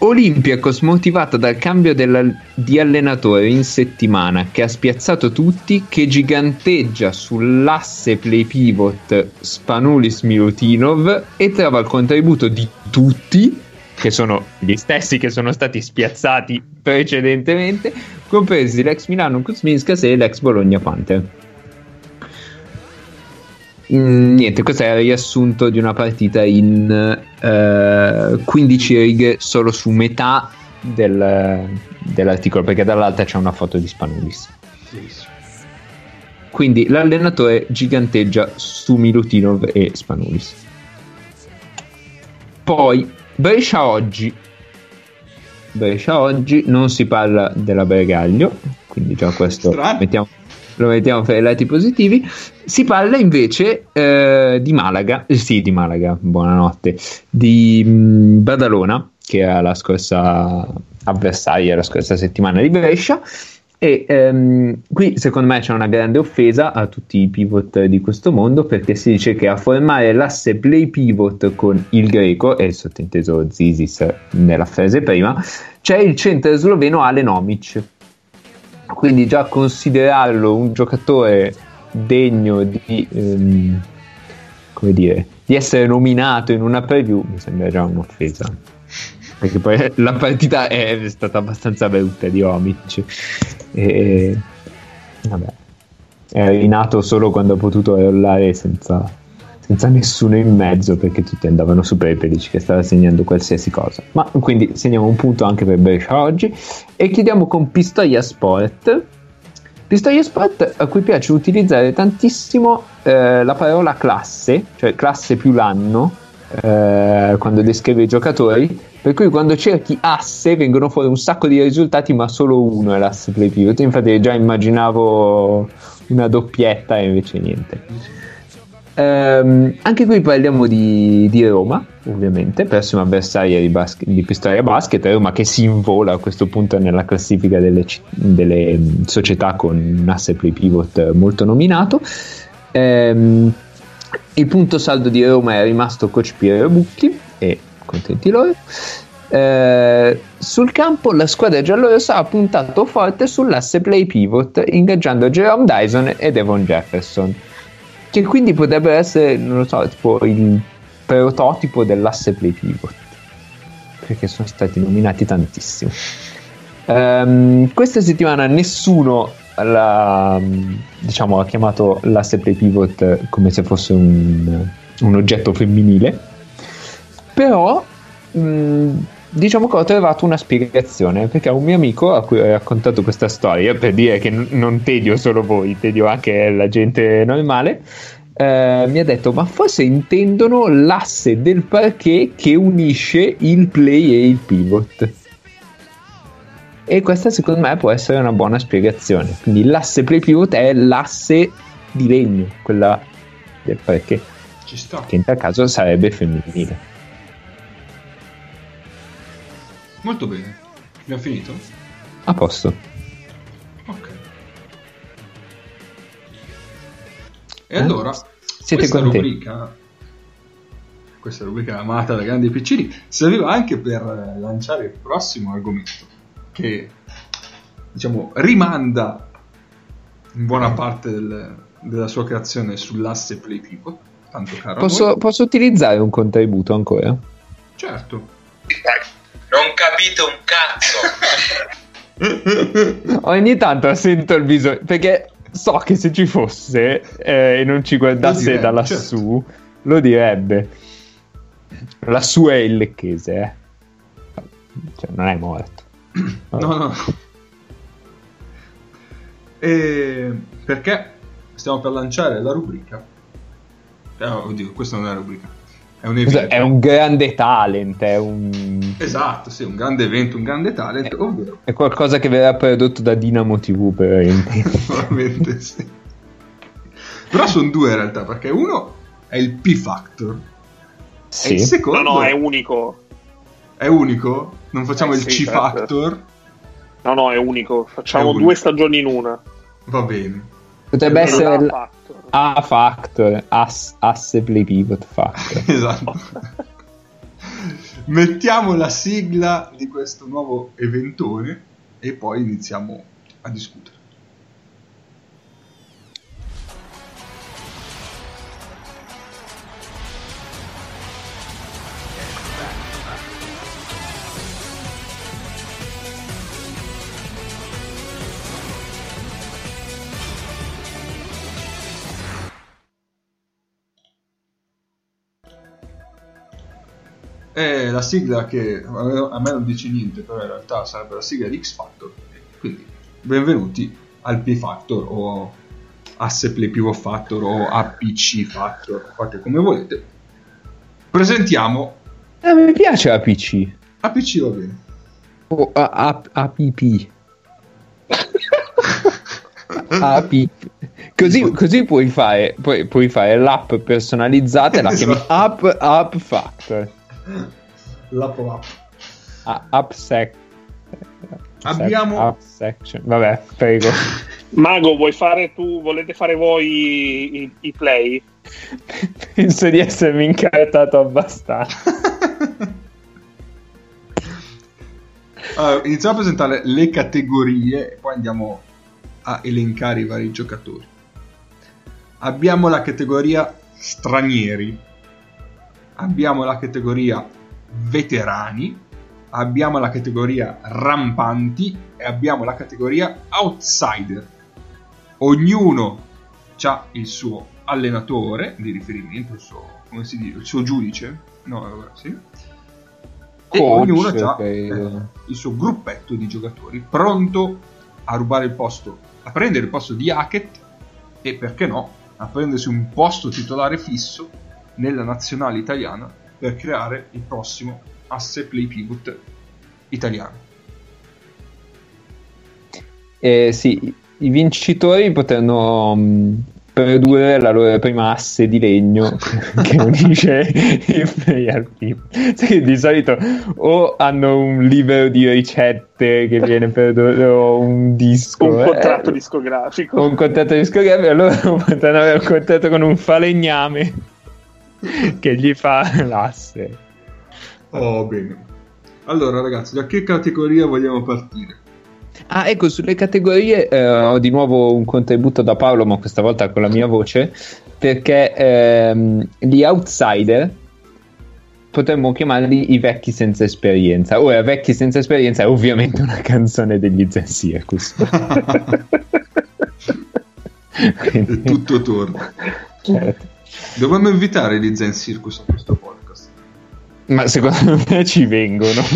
Olympiacos motivata dal cambio della, di allenatore in settimana che ha spiazzato tutti, che giganteggia sull'asse play pivot Spanulis Milutinov e trova il contributo di tutti, che sono gli stessi che sono stati spiazzati precedentemente, compresi l'ex Milano Kuzminskas e l'ex Bologna Panther. Niente, questo è il riassunto di una partita in eh, 15 righe solo su metà del, dell'articolo, perché dall'altra c'è una foto di Spanulis. Quindi l'allenatore giganteggia su Milutinov e Spanulis. Poi Brescia oggi. Brescia oggi non si parla della Bergaglio, quindi già questo mettiamo, lo mettiamo fra i lati positivi. Si parla invece eh, di Malaga, eh, sì, di Malaga, buonanotte, di mh, Badalona, che era la scorsa avversaria, la scorsa settimana di Brescia. E ehm, qui secondo me c'è una grande offesa a tutti i pivot di questo mondo perché si dice che a formare l'asse play pivot con il greco, e il sottinteso Zisis nella frase prima, c'è il centro sloveno Ale Nomic quindi già considerarlo un giocatore degno di, ehm, come dire, di essere nominato in una preview mi sembra già un'offesa. Perché poi la partita è stata abbastanza brutta di Omic e vabbè. È rinato solo quando ha potuto rollare senza senza nessuno in mezzo perché tutti andavano su Prepelic che stava segnando qualsiasi cosa. Ma quindi segniamo un punto anche per Brescia oggi e chiudiamo con Pistoia Sport. Pistoia Sport a cui piace utilizzare tantissimo eh, la parola classe, cioè classe più l'anno, eh, quando descrive i giocatori, per cui quando cerchi asse vengono fuori un sacco di risultati, ma solo uno è l'asse play pivot. Infatti già immaginavo una doppietta e invece niente. Ehm, anche qui parliamo di, di Roma, ovviamente, prossima avversaria di, basket, di Pistoia Basket, Roma che si invola a questo punto nella classifica delle, delle mm, società con un asse play pivot molto nominato. Ehm, il punto saldo di Roma è rimasto coach Piero Bucchi e contenti loro. Eh, sul campo la squadra giallorossa ha puntato forte sull'asse play pivot ingaggiando Jerome Dyson e Devon Jefferson che quindi potrebbe essere, non lo so, tipo il prototipo dell'asse play pivot, perché sono stati nominati tantissimo. Um, questa settimana nessuno la, diciamo, ha chiamato l'asse play pivot come se fosse un, un oggetto femminile, però mh, diciamo che ho trovato una spiegazione perché un mio amico a cui ho raccontato questa storia per dire che n- non tedio solo voi, tedio anche la gente normale. Eh, mi ha detto: Ma forse intendono l'asse del parquet che unisce il play e il pivot. E questa secondo me può essere una buona spiegazione. Quindi l'asse play pivot è l'asse di legno, quella del parquet. Ci sta. Che in tal caso sarebbe femminile. Molto bene. Abbiamo finito? A posto. Ok. E eh? allora, siete questa contenti? rubrica, questa rubrica amata da grandi piccini, serviva anche per lanciare il prossimo argomento, che diciamo rimanda in buona parte del, della sua creazione sull'asse play pivot. Tanto caro. Posso, posso utilizzare un contributo ancora? Certo. Non capite un cazzo. Ogni tanto sento il bisogno perché so che se ci fosse eh, e non ci guardasse direbbe, da lassù, certo. lo direbbe. Lassù è il lecchese, eh. Cioè, non è morto. No, no. E perché stiamo per lanciare la rubrica? Eh, oddio, questa non è la rubrica. È un evento. È un grande talent, è un... Esatto, sì, un grande evento, un grande talent, ovvero È qualcosa che verrà prodotto da Dynamo TV per probabilmente sì. Però sono due in realtà, perché uno è il P-Factor. E il Sì. secondo No, no, è unico. è unico. Non facciamo Eh il sì, C-Factor. No, no, è unico. Facciamo È unico. due stagioni in una. Va bene. Potrebbe essere fatto. A Factor, ass, asse play pivot factor. Esatto. Mettiamo la sigla di questo nuovo eventone e poi iniziamo a discutere. È la sigla che a me- non dice niente, però in realtà sarebbe la sigla di X Factor. Quindi, benvenuti al P Factor o Asse Play Pivot Factor o APC Factor, fate come volete. Presentiamo Eh, mi piace la PC. APC va bene. O APP. APP. Così, così puoi, fare, puoi, puoi fare l'app personalizzata e la chiami Esatto. App, app Factor. La prova. A- App sec. Abbiamo- App section. Vabbè, prego. Mago, vuoi fare tu? Volete fare voi i, i play? Penso di essermi incartato abbastanza. Allora, iniziamo a presentare le categorie e poi andiamo a elencare i vari giocatori. Abbiamo la categoria stranieri, abbiamo la categoria veterani, abbiamo la categoria rampanti e abbiamo la categoria outsider. Ognuno ha il suo allenatore di riferimento, il suo, come si dice, il suo giudice, no, sì. E Coach, ognuno ha credo. il suo gruppetto di giocatori pronto a rubare il posto, a prendere il posto di Hackett e perché no, a prendersi un posto titolare fisso nella nazionale italiana per creare il prossimo asse play pivot italiano. Eh, sì, i vincitori potranno mh, per produrre la loro prima asse di legno che unisce il play al film. Sai di solito o hanno un libro di ricette che viene prodotto o un disco. Un eh, contratto discografico. Un contratto discografico, allora potranno avere un contratto con un falegname che gli fa l'asse. Oh, bene. Allora, ragazzi, da che categoria vogliamo partire? Ah, ecco, sulle categorie eh, ho di nuovo un contributo da Paolo, ma questa volta con la mia voce, perché ehm, gli outsider potremmo chiamarli i vecchi senza esperienza. Ora, vecchi senza esperienza è ovviamente una canzone degli Zen Circus. E tutto torna. Certo. Dovremmo invitare gli Zen Circus a questo podcast. Ma secondo me ci vengono.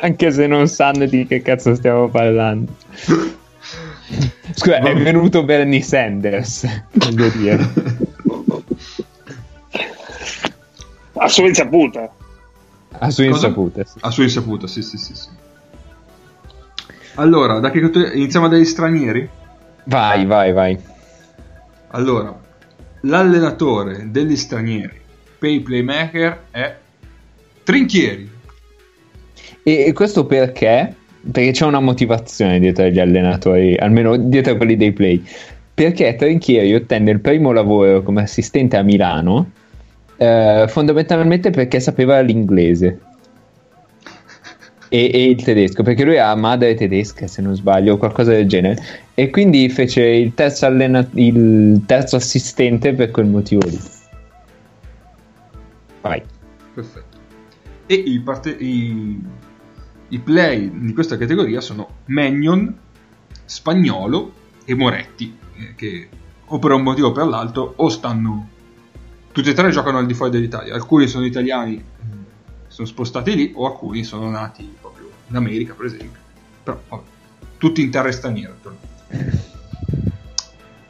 Anche se non sanno di che cazzo stiamo parlando. Scusa, è venuto Bernie Sanders, voglio dire. A sua insaputa. A sua insaputa. sì. A sua insaputa, sì, sì, sì. sì. Allora, da che iniziamo dagli stranieri? Vai, vai, vai. Allora, l'allenatore degli stranieri per i playmaker è Trinchieri. E questo perché? Perché c'è una motivazione dietro agli allenatori, almeno dietro a quelli dei play. Perché Trinchieri ottenne il primo lavoro come assistente a Milano, eh, fondamentalmente perché sapeva l'inglese e, e il tedesco, perché lui ha madre tedesca, se non sbaglio, o qualcosa del genere. E quindi fece il terzo, allena- il terzo assistente per quel motivo lì. Vai. Perfetto. E i, parte- i- i play di questa categoria sono Magnon, Spagnolo e Moretti, eh, che o per un motivo o per l'altro o stanno... Tutti e tre giocano al di fuori dell'Italia. Alcuni sono italiani, eh, sono spostati lì, o alcuni sono nati in America, per esempio. Però, vabbè, tutti in terre straniere. attualmente.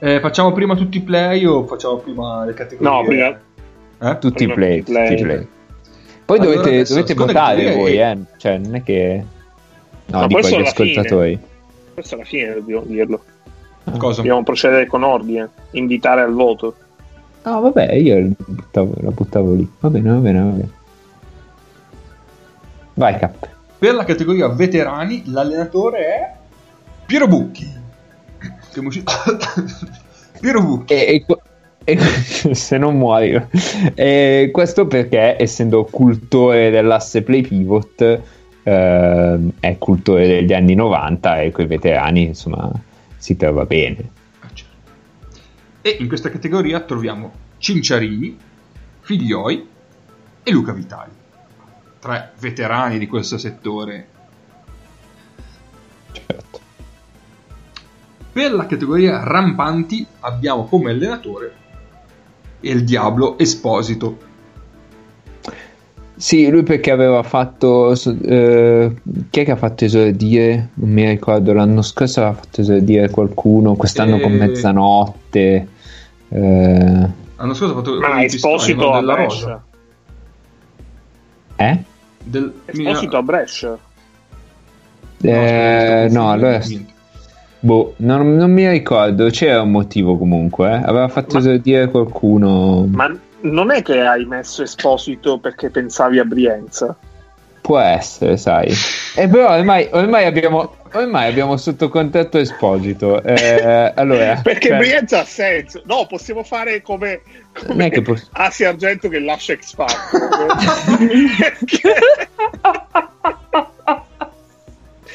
Eh, facciamo prima tutti i play o facciamo prima le categorie? No, prima- Eh? Tutti i Prima play, tutti i play. tutti i play. Poi Allora dovete, adesso, dovete votare voi, è- eh. Cioè, non è che... No, Ma dico agli alla fine. ascoltatori. Questo alla fine dobbiamo dirlo. Cosa? Dobbiamo procedere con ordine, invitare al voto. No, vabbè, io la buttavo, la buttavo lì. Va bene, va bene, va bene. Vai, Cap. Per la categoria veterani, l'allenatore è Piero Bucchi. Siamo usciti. Piero Bucchi. E, e e- se non muoio. E questo perché, essendo cultore dell'asse play pivot, ehm, è cultore degli anni 90 e coi veterani, insomma, si trova bene. Ah, certo. E in questa categoria troviamo Cinciarini, Figlioi e Luca Vitali. Tre veterani di questo settore. Certo. Per la categoria rampanti abbiamo come allenatore il Diablo Esposito. Sì, lui perché aveva fatto. eh, chi è che ha fatto esordire? Non mi ricordo. L'anno scorso aveva fatto esordire qualcuno. Quest'anno con Eh. mezzanotte. eh, L'anno scorso ha fatto Ma Esposito a della Brescia. Rosa. eh? Del... Esposito a Brescia. Eh, no, allora. Boh, non, non mi ricordo. C'era un motivo comunque. eh. Aveva fatto Ma- esordire qualcuno. Ma non è che hai messo Esposito perché pensavi a Brienza? Può essere, sai. E però ormai, ormai abbiamo. Ormai abbiamo sotto contratto Esposito. Eh, allora, Perché cioè, Brienza ha senso. No, possiamo fare come, come che poss- Asia Argento che lascia X Factor.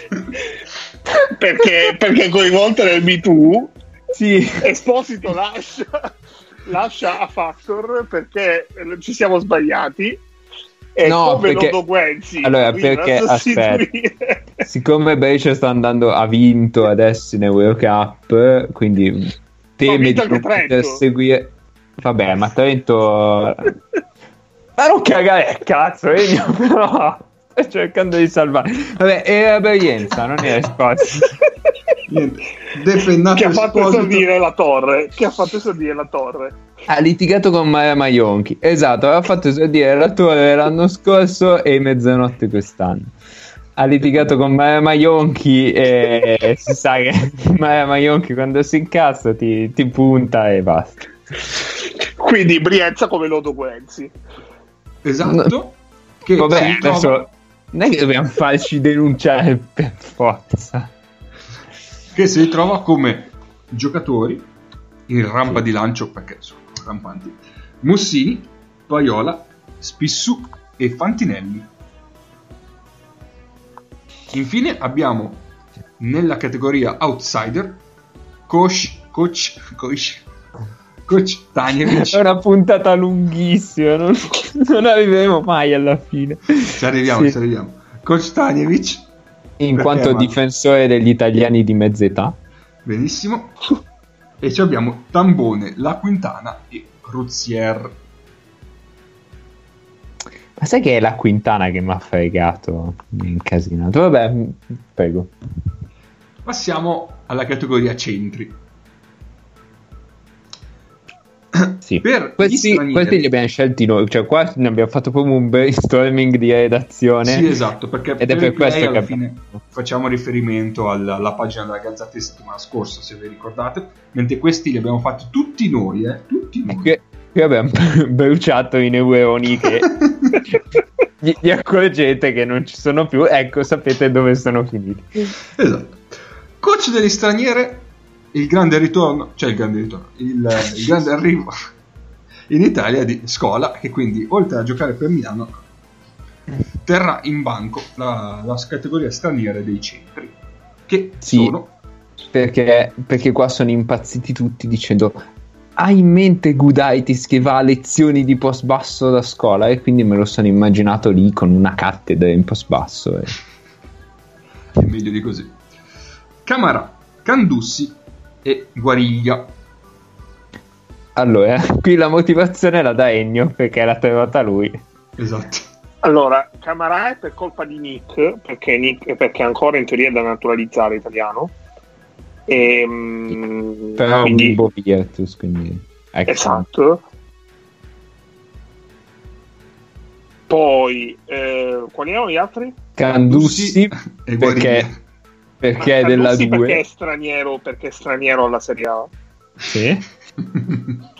perché, perché coinvolta nel Me Too Sì. Esposito lascia, lascia a Factor perché ci siamo sbagliati e No, come perché- Lotto Guenzi Allora, perché- sostituire- Siccome Brescia sta andando, ha vinto adesso in Eurocup, quindi teme di non poter seguire. Vabbè, ma Trento. Ma non cagare cazzo, Ennio, però sto cercando di salvare. Vabbè, era Brienza, non era Esposito. Niente. Defendato che ha fatto Esposito. esordire la torre che ha fatto esordire la torre Ha litigato con Maria Maionchi. Esatto, aveva fatto esordire la torre l'anno scorso e mezzanotte quest'anno. ha litigato con Maia Maionchi e si sa che Maia Maionchi quando si incazza ti, ti punta e basta. Quindi Brienza come Lodo Guenzi. Esatto. Che Vabbè, adesso non è che dobbiamo farci denunciare per forza. Che si ritrova come giocatori in rampa di lancio perché sono rampanti. Mussini, Paiola, Spissu e Fantinelli. Infine abbiamo nella categoria outsider coach coach coach coach Tanjevic È una puntata lunghissima, non, non arriveremo mai alla fine. ci arriviamo Sì. ci arriviamo. Coach Tanjevic In Perché, quanto difensore degli italiani di mezza età. benissimo e ci abbiamo Tambone, La Quintana e Ruzier Ma sai che è la Quintana che mi ha fregato? Mi ha incasinato. Vabbè, prego. Passiamo alla categoria centri. Sì. Per Questi, questi li abbiamo scelti noi, cioè qua ne abbiamo fatto proprio un brainstorming di redazione. Sì, esatto, perché Ed è per il play questo che alla fine facciamo riferimento alla, alla pagina della Gazzetta di settimana scorsa, se vi ricordate, mentre questi li abbiamo fatti tutti noi, eh, tutti noi. Qui, qui abbiamo bruciato i neuroni che gli, gli accorgete che non ci sono più, ecco, sapete dove sono finiti. Esatto. Coach degli straniere, il grande ritorno, cioè il grande ritorno, il, il grande arrivo in Italia di Scola, che quindi oltre a giocare per Milano terrà in banco la, la categoria straniere dei centri, che Sì. sono Perché, perché qua sono impazziti tutti dicendo hai in mente Gudaitis che va a lezioni di post basso da scuola e quindi me lo sono immaginato lì con una cattedra in post basso. E... è meglio di così. Camara, Candussi e Guariglia. Allora, qui la motivazione la dà Ennio perché l'ha trovata lui. Esatto. Allora, Camarà è per colpa di Nick, perché, Nick, perché ancora in teoria è da naturalizzare italiano. E, Però è un quindi, Bibo Virtus, quindi... Ecco. esatto. Poi, eh, quali erano gli altri? Candussi e perché, Perché è della Candussi 2. Perché è straniero, perché è straniero alla Serie A. Sì.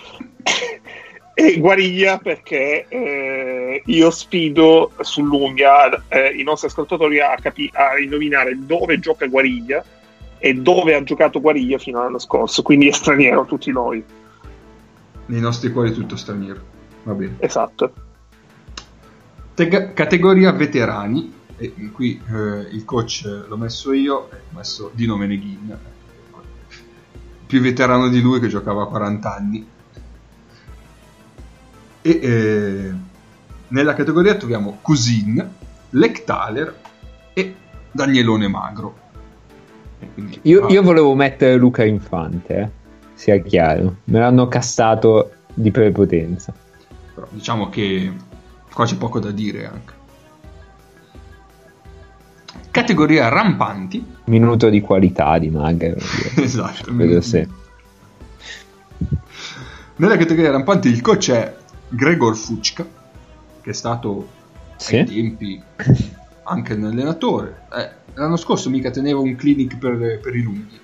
E Guariglia perché eh, io sfido sull'unghia eh, i nostri ascoltatori a, capi- a indovinare dove gioca Guariglia e dove ha giocato Guariglia fino all'anno scorso, quindi è straniero tutti noi. Nei nostri cuori tutto straniero. Va bene. Esatto. Teg- categoria veterani. E qui eh, il coach eh, l'ho messo io, eh, ho messo Dino Meneghin. Più veterano di lui che giocava a 40 anni. E eh, nella categoria troviamo Cousin, Lectaler e Danielone Magro. E quindi, Io, ah, io volevo mettere Luca Infante, eh, sia chiaro. Me l'hanno cassato di prepotenza. però diciamo che qua c'è poco da dire anche. Categoria rampanti. Minuto di qualità di Magro. esatto. Vedo se. Nella categoria rampanti il coach è Gregor Fucca, che è stato ai Sì? tempi anche un allenatore. Eh, l'anno scorso mica teneva un clinic per, per i lunghi.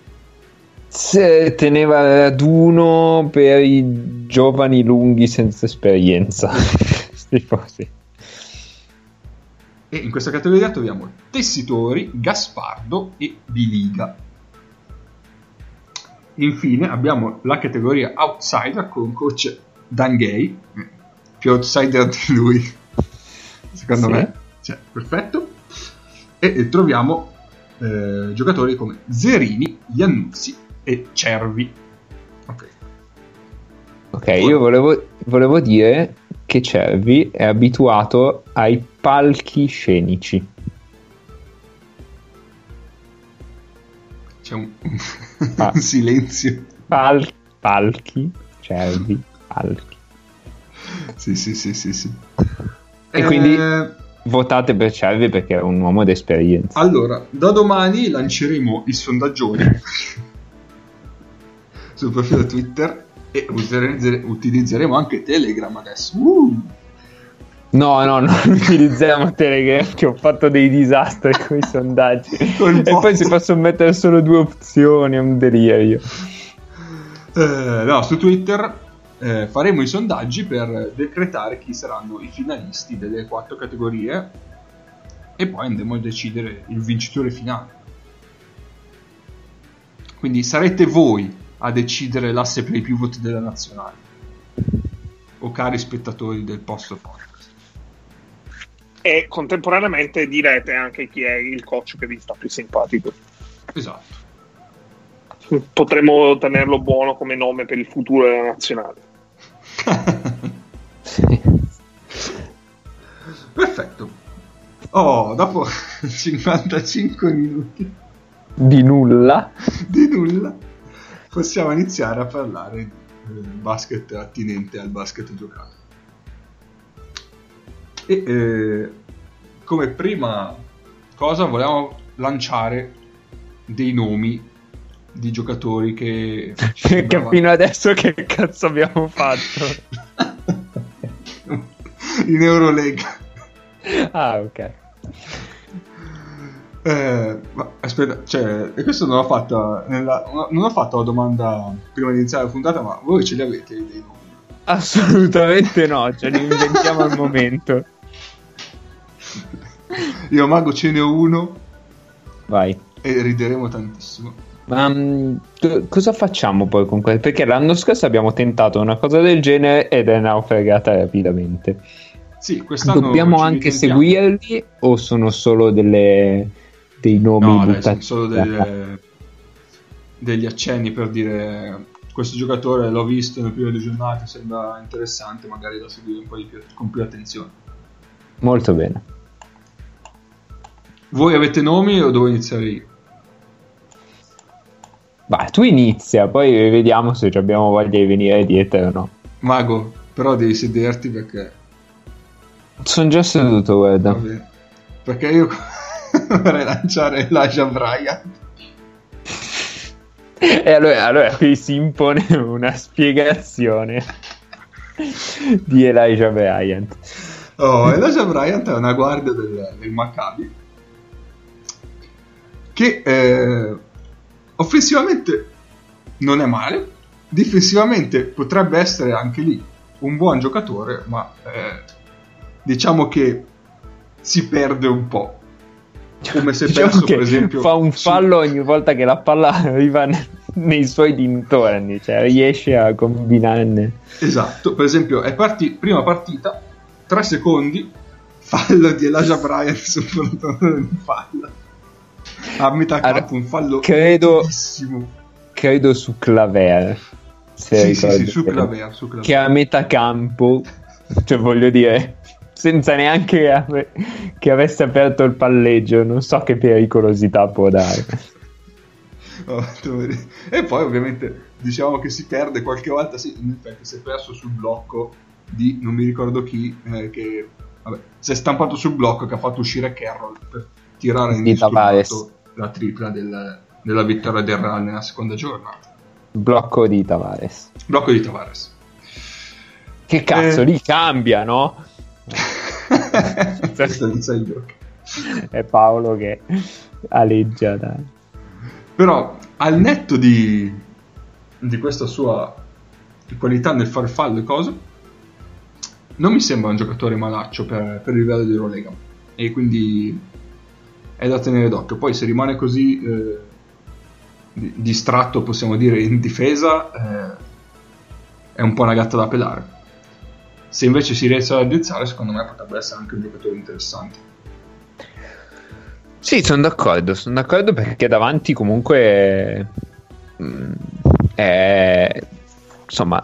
Se teneva raduno per i giovani lunghi senza esperienza. tipo, sì. E in questa categoria troviamo Tessitori, Gaspardo e Biliga. Infine abbiamo la categoria Outsider con coach Dan Gay, eh, più outsider di lui, secondo Sì. me. Cioè, perfetto. E, e troviamo eh, giocatori come Zerini, Iannuzzi e Cervi. Ok. Ok, io volevo, volevo dire che Cervi è abituato ai palchi scenici. C'è un, Ah. un silenzio. Pal- palchi, Cervi, palchi. Sì, sì, sì, sì, sì. E quindi- Eh, Votate per Cervi perché è un uomo d'esperienza. Allora, da domani lanceremo il sondaggione sul profilo Twitter e utilizzere- utilizzeremo anche Telegram adesso. Uh! No, no, non utilizziamo Telegram che ho fatto dei disastri con i sondaggi. E poi si possono mettere solo due opzioni, è un delirio. Eh, no, su Twitter eh, faremo i sondaggi per decretare chi saranno i finalisti delle quattro categorie e poi andremo a decidere il vincitore finale. Quindi sarete voi a decidere l'asse per i più voti della nazionale. O cari spettatori del posto podcast. E contemporaneamente direte anche chi è il coach che vi sta più simpatico. Esatto. Potremmo tenerlo buono come nome per il futuro della nazionale. Sì. Perfetto. Oh, dopo 55 minuti Di nulla. di nulla, possiamo iniziare a parlare di eh, basket attinente al basket giocato. E eh, come prima cosa volevamo lanciare dei nomi di giocatori che... che fino adesso che cazzo abbiamo fatto? in Eurolega. Ah, ok. Eh, ma aspetta, cioè, e questo non ho fatto nella- non ho fatto la domanda prima di iniziare la puntata, ma voi ce li avete dei nomi? Assolutamente no, ce li inventiamo al momento. Io Mago ce ne ho uno Vai. e rideremo tantissimo. Ma mm, tu- cosa facciamo poi con questo? Perché l'anno scorso abbiamo tentato una cosa del genere ed è naufragata rapidamente. Sì, quest'anno Dobbiamo anche seguirli o sono solo delle, dei nomi No, dai, buttati? sono solo delle- degli accenni per dire questo giocatore l'ho visto nelle prime due giornate, sembra interessante, magari da seguire un po' di più, con più attenzione. Molto bene. Voi avete nomi o devo iniziare io? Vai, tu inizia, poi vediamo se abbiamo voglia di venire dietro o no. Mago, però devi sederti perché Sono già seduto, guarda. Perché io vorrei lanciare Elijah Bryant. E allora, allora qui si impone una spiegazione di Elijah Bryant. Oh, Elijah Bryant è una guardia del, del Maccabi che eh, offensivamente non è male, difensivamente potrebbe essere anche lì un buon giocatore, ma eh, diciamo che si perde un po'. Come se Diciamo perso, che per esempio, fa un fallo ogni volta che la palla arriva ne- nei suoi dintorni, cioè riesce a combinarne. Esatto, per esempio, è parti- prima partita, 3 secondi, fallo di Elijah Bryant sul frontone di fallo. A metà campo un fallo credo- nitidissimo. Credo su Claver. se Sì, sì, sì, su. Claver, su Claver. Che a metà campo, cioè voglio dire, senza neanche ave- che avesse aperto il palleggio, non so che pericolosità può dare. Oh, e poi ovviamente diciamo che si perde qualche volta, sì, in effetti si è perso sul blocco di non mi ricordo chi, eh, che vabbè, si è stampato sul blocco che ha fatto uscire Carroll per tirare Di Tavares. indisturbato la tripla del- della vittoria del Real nella seconda giornata. Blocco di Tavares. Blocco di Tavares. Che cazzo, Eh. lì cambia, no? Questo è l'inside joke. È Paolo che aleggia da... Però al netto di, di questa sua qualità nel fare fallo e cose, non mi sembra un giocatore malaccio per, per il livello di Eurolega. E quindi è da tenere d'occhio. Poi se rimane così eh, di- distratto, possiamo dire, in difesa, eh, è un po' una gatta da pelare. Se invece si riesce ad addrizzare, secondo me potrebbe essere anche un giocatore interessante. Sì, sono d'accordo, sono d'accordo perché davanti comunque mm, è, insomma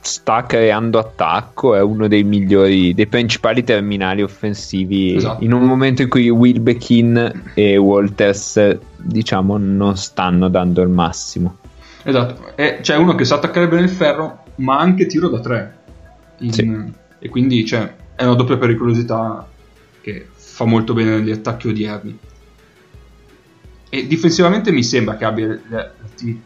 sta creando attacco, è uno dei migliori, dei principali terminali offensivi Esatto. in un momento in cui Wilbekin e Walters diciamo non stanno dando il massimo. Esatto, è, c'è uno che sa attaccare bene il ferro, ma anche tiro da tre. In- Sì. E quindi cioè, è una doppia pericolosità che fa molto bene negli attacchi odierni. E difensivamente mi sembra che abbia la,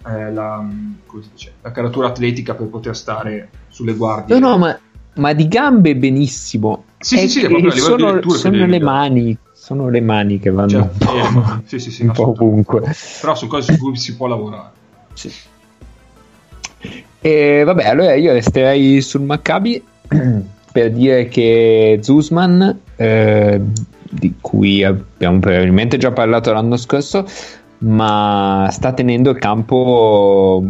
la- la- come si dice, la caratura atletica per poter stare sulle guardie. No, no, ma, ma di gambe benissimo. Sì, è sì, sì, di sono, sono le mani, sono le mani che vanno Cioè, un po', eh, sì, sì, sì, un po' ovunque. Però sono cose su cui si può lavorare. Sì. E vabbè, allora io resterei sul Maccabi per dire che Zusman, eh, di cui abbiamo probabilmente già parlato l'anno scorso, ma sta tenendo il campo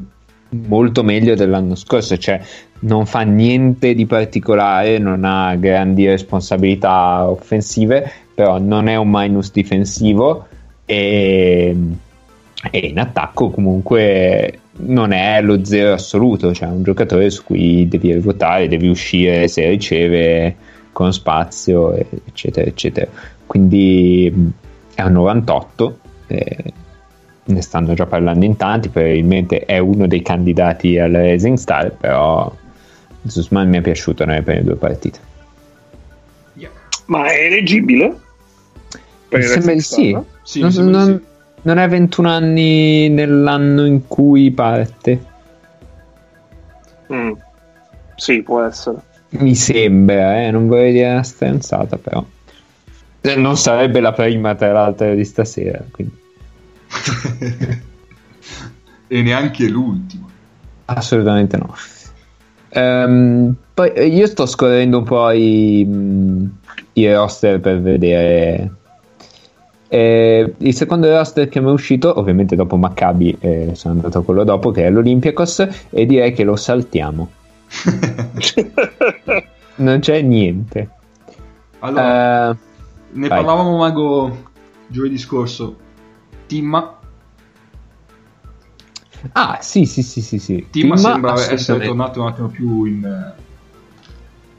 molto meglio dell'anno scorso, cioè non fa niente di particolare, non ha grandi responsabilità offensive, però non è un minus difensivo e, e in attacco comunque non è lo zero assoluto, cioè è un giocatore su cui devi votare, devi uscire se riceve con spazio, eccetera, eccetera. Quindi è un 98, eh, ne stanno già parlando in tanti, probabilmente è uno dei candidati al Rising Star, però Zusman mi è piaciuto nelle prime due partite. Yeah. Ma è eleggibile? Per Mi sembra di sì. Sì, non, non- sì. Non è 21 anni nell'anno in cui parte. Mm. Sì, può essere. Mi sembra, eh, non vorrei dire una stronzata, però. Eh, Non sarebbe la prima, tra l'altro, di stasera. Quindi. e neanche l'ultimo. Assolutamente no. Ehm, poi eh, io sto scorrendo un po' i, mh, i roster per vedere. Eh, il secondo roster che mi è uscito, ovviamente dopo Maccabi, eh, sono andato a quello dopo, che è l'Olympiakos, e direi che lo saltiamo. Non c'è niente. allora, Eh, ne vai. parlavamo Mago giovedì scorso. Timma, ah, sì, sì, sì, sì. sì. Timma Timma, sembra essere tornato un attimo più in eh,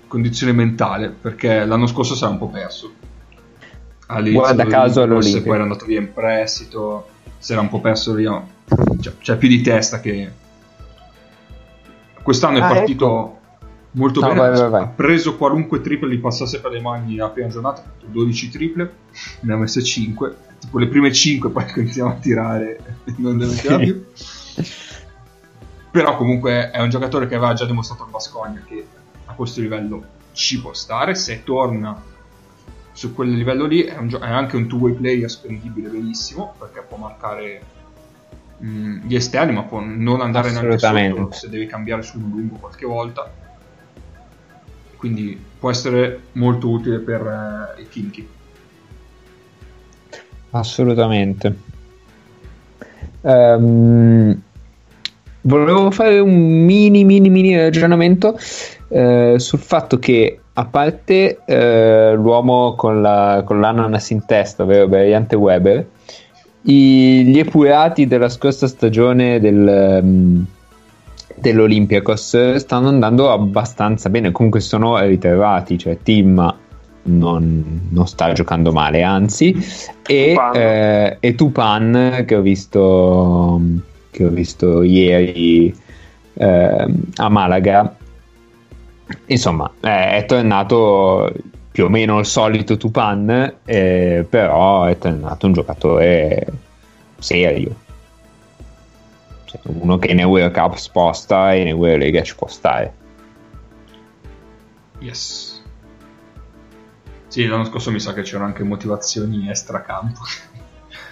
condizione mentale perché l'anno scorso si era un po' perso. All'inizio Guarda caso forse poi era andato via in prestito, si era un po' perso via. Cioè, c'è più di testa che quest'anno è Ah, partito molto No, bene. vai, vai, vai. Ha preso qualunque triple gli passasse per le mani la prima giornata, ha fatto 12 triple, ne ha messe 5. Tipo le prime 5 poi continuiamo a tirare non ne metteva Sì. più. Però comunque è un giocatore che aveva già dimostrato al Bascogna che a questo livello ci può stare. Se torna su quel livello lì è, gio- è anche un two-way player spendibile benissimo perché può marcare mh, gli esterni ma può non andare neanche sotto se deve cambiare sul lungo qualche volta. Quindi può essere molto utile per eh, i Kinky. Assolutamente. Ehm, volevo fare un mini mini mini ragionamento eh, sul fatto che a parte eh, l'uomo con, la, con l'ananas in testa, ovvero Variante Weber, i- gli epurati della scorsa stagione del, um, dell'Olympiakos stanno andando abbastanza bene, comunque sono ritrovati, cioè Tim non, non sta giocando male, anzi, e Tupan. eh, e Tupan che ho visto, che ho visto ieri ehm, a Malaga, insomma, eh, è tornato più o meno il solito Tupan, eh, però è tornato un giocatore serio. Cioè, uno che in Euro Cup sposta e in Eurolega ci può stare. Yes. Sì, l'anno scorso mi sa che c'erano anche motivazioni extracampo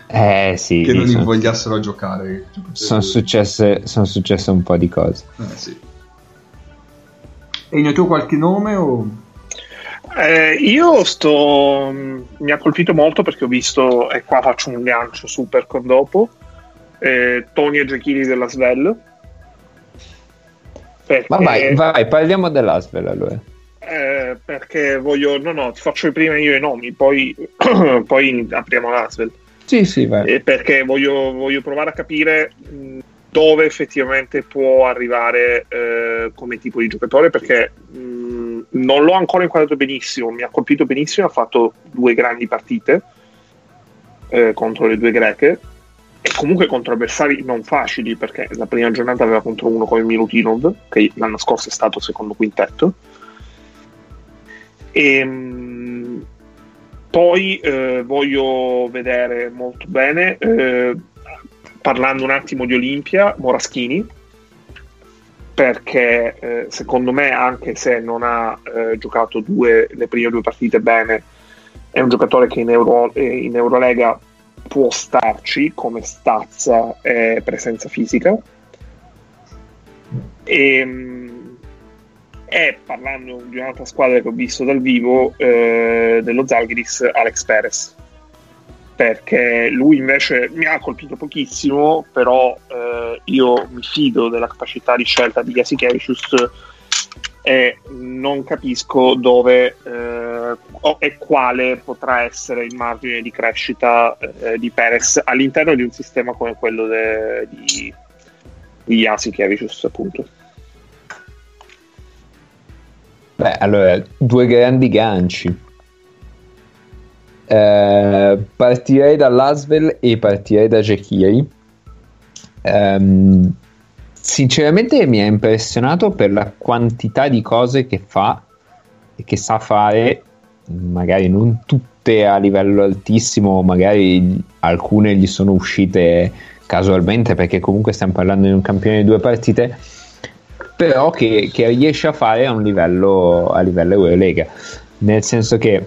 Eh sì, che non sono, invogliassero a giocare. sono successe, sono successe un po' di cose. Eh, sì. E tu qualche nome o... Eh, io sto. Mi ha colpito molto perché ho visto, e qua faccio un gancio super con dopo. eh, Tony e Giachini della Svel. Perché, Ma vai, vai, parliamo dell'Asvel allora. eh, perché voglio. No, no, ti faccio prima io i nomi, poi, poi apriamo l'Asvel. Sì, sì, vai. Eh, perché voglio, voglio provare a capire mh, dove effettivamente può arrivare eh, come tipo di giocatore perché mh, non l'ho ancora inquadrato benissimo. Mi ha colpito benissimo ha fatto due grandi partite eh, contro le due greche e comunque contro avversari non facili perché la prima giornata aveva contro uno come Milutinov che l'anno scorso è stato secondo quintetto. E mh, poi eh, voglio vedere molto bene, eh, parlando un attimo di Olimpia, Moraschini, perché eh, secondo me anche se non ha eh, giocato due, le prime due partite bene è un giocatore che in, Euro, eh, in Eurolega può starci come stazza e presenza fisica. E, ehm, e parlando di un'altra squadra che ho visto dal vivo eh, dello Zalgiris Alex Perez perché lui invece mi ha colpito pochissimo, però eh, io mi fido della capacità di scelta di Jasikevicius e non capisco dove eh, e quale potrà essere il margine di crescita eh, di Perez all'interno di un sistema come quello de, di, di Jasikevicius appunto. Beh, allora, due grandi ganci eh, partirei dall'Asvel e partirei da Jekiri. Um, sinceramente mi ha impressionato per la quantità di cose che fa e che sa fare, magari non tutte a livello altissimo, magari alcune gli sono uscite casualmente perché comunque stiamo parlando di un campione di due partite, però che, che riesce a fare a un livello, a livello Eurolega, nel senso che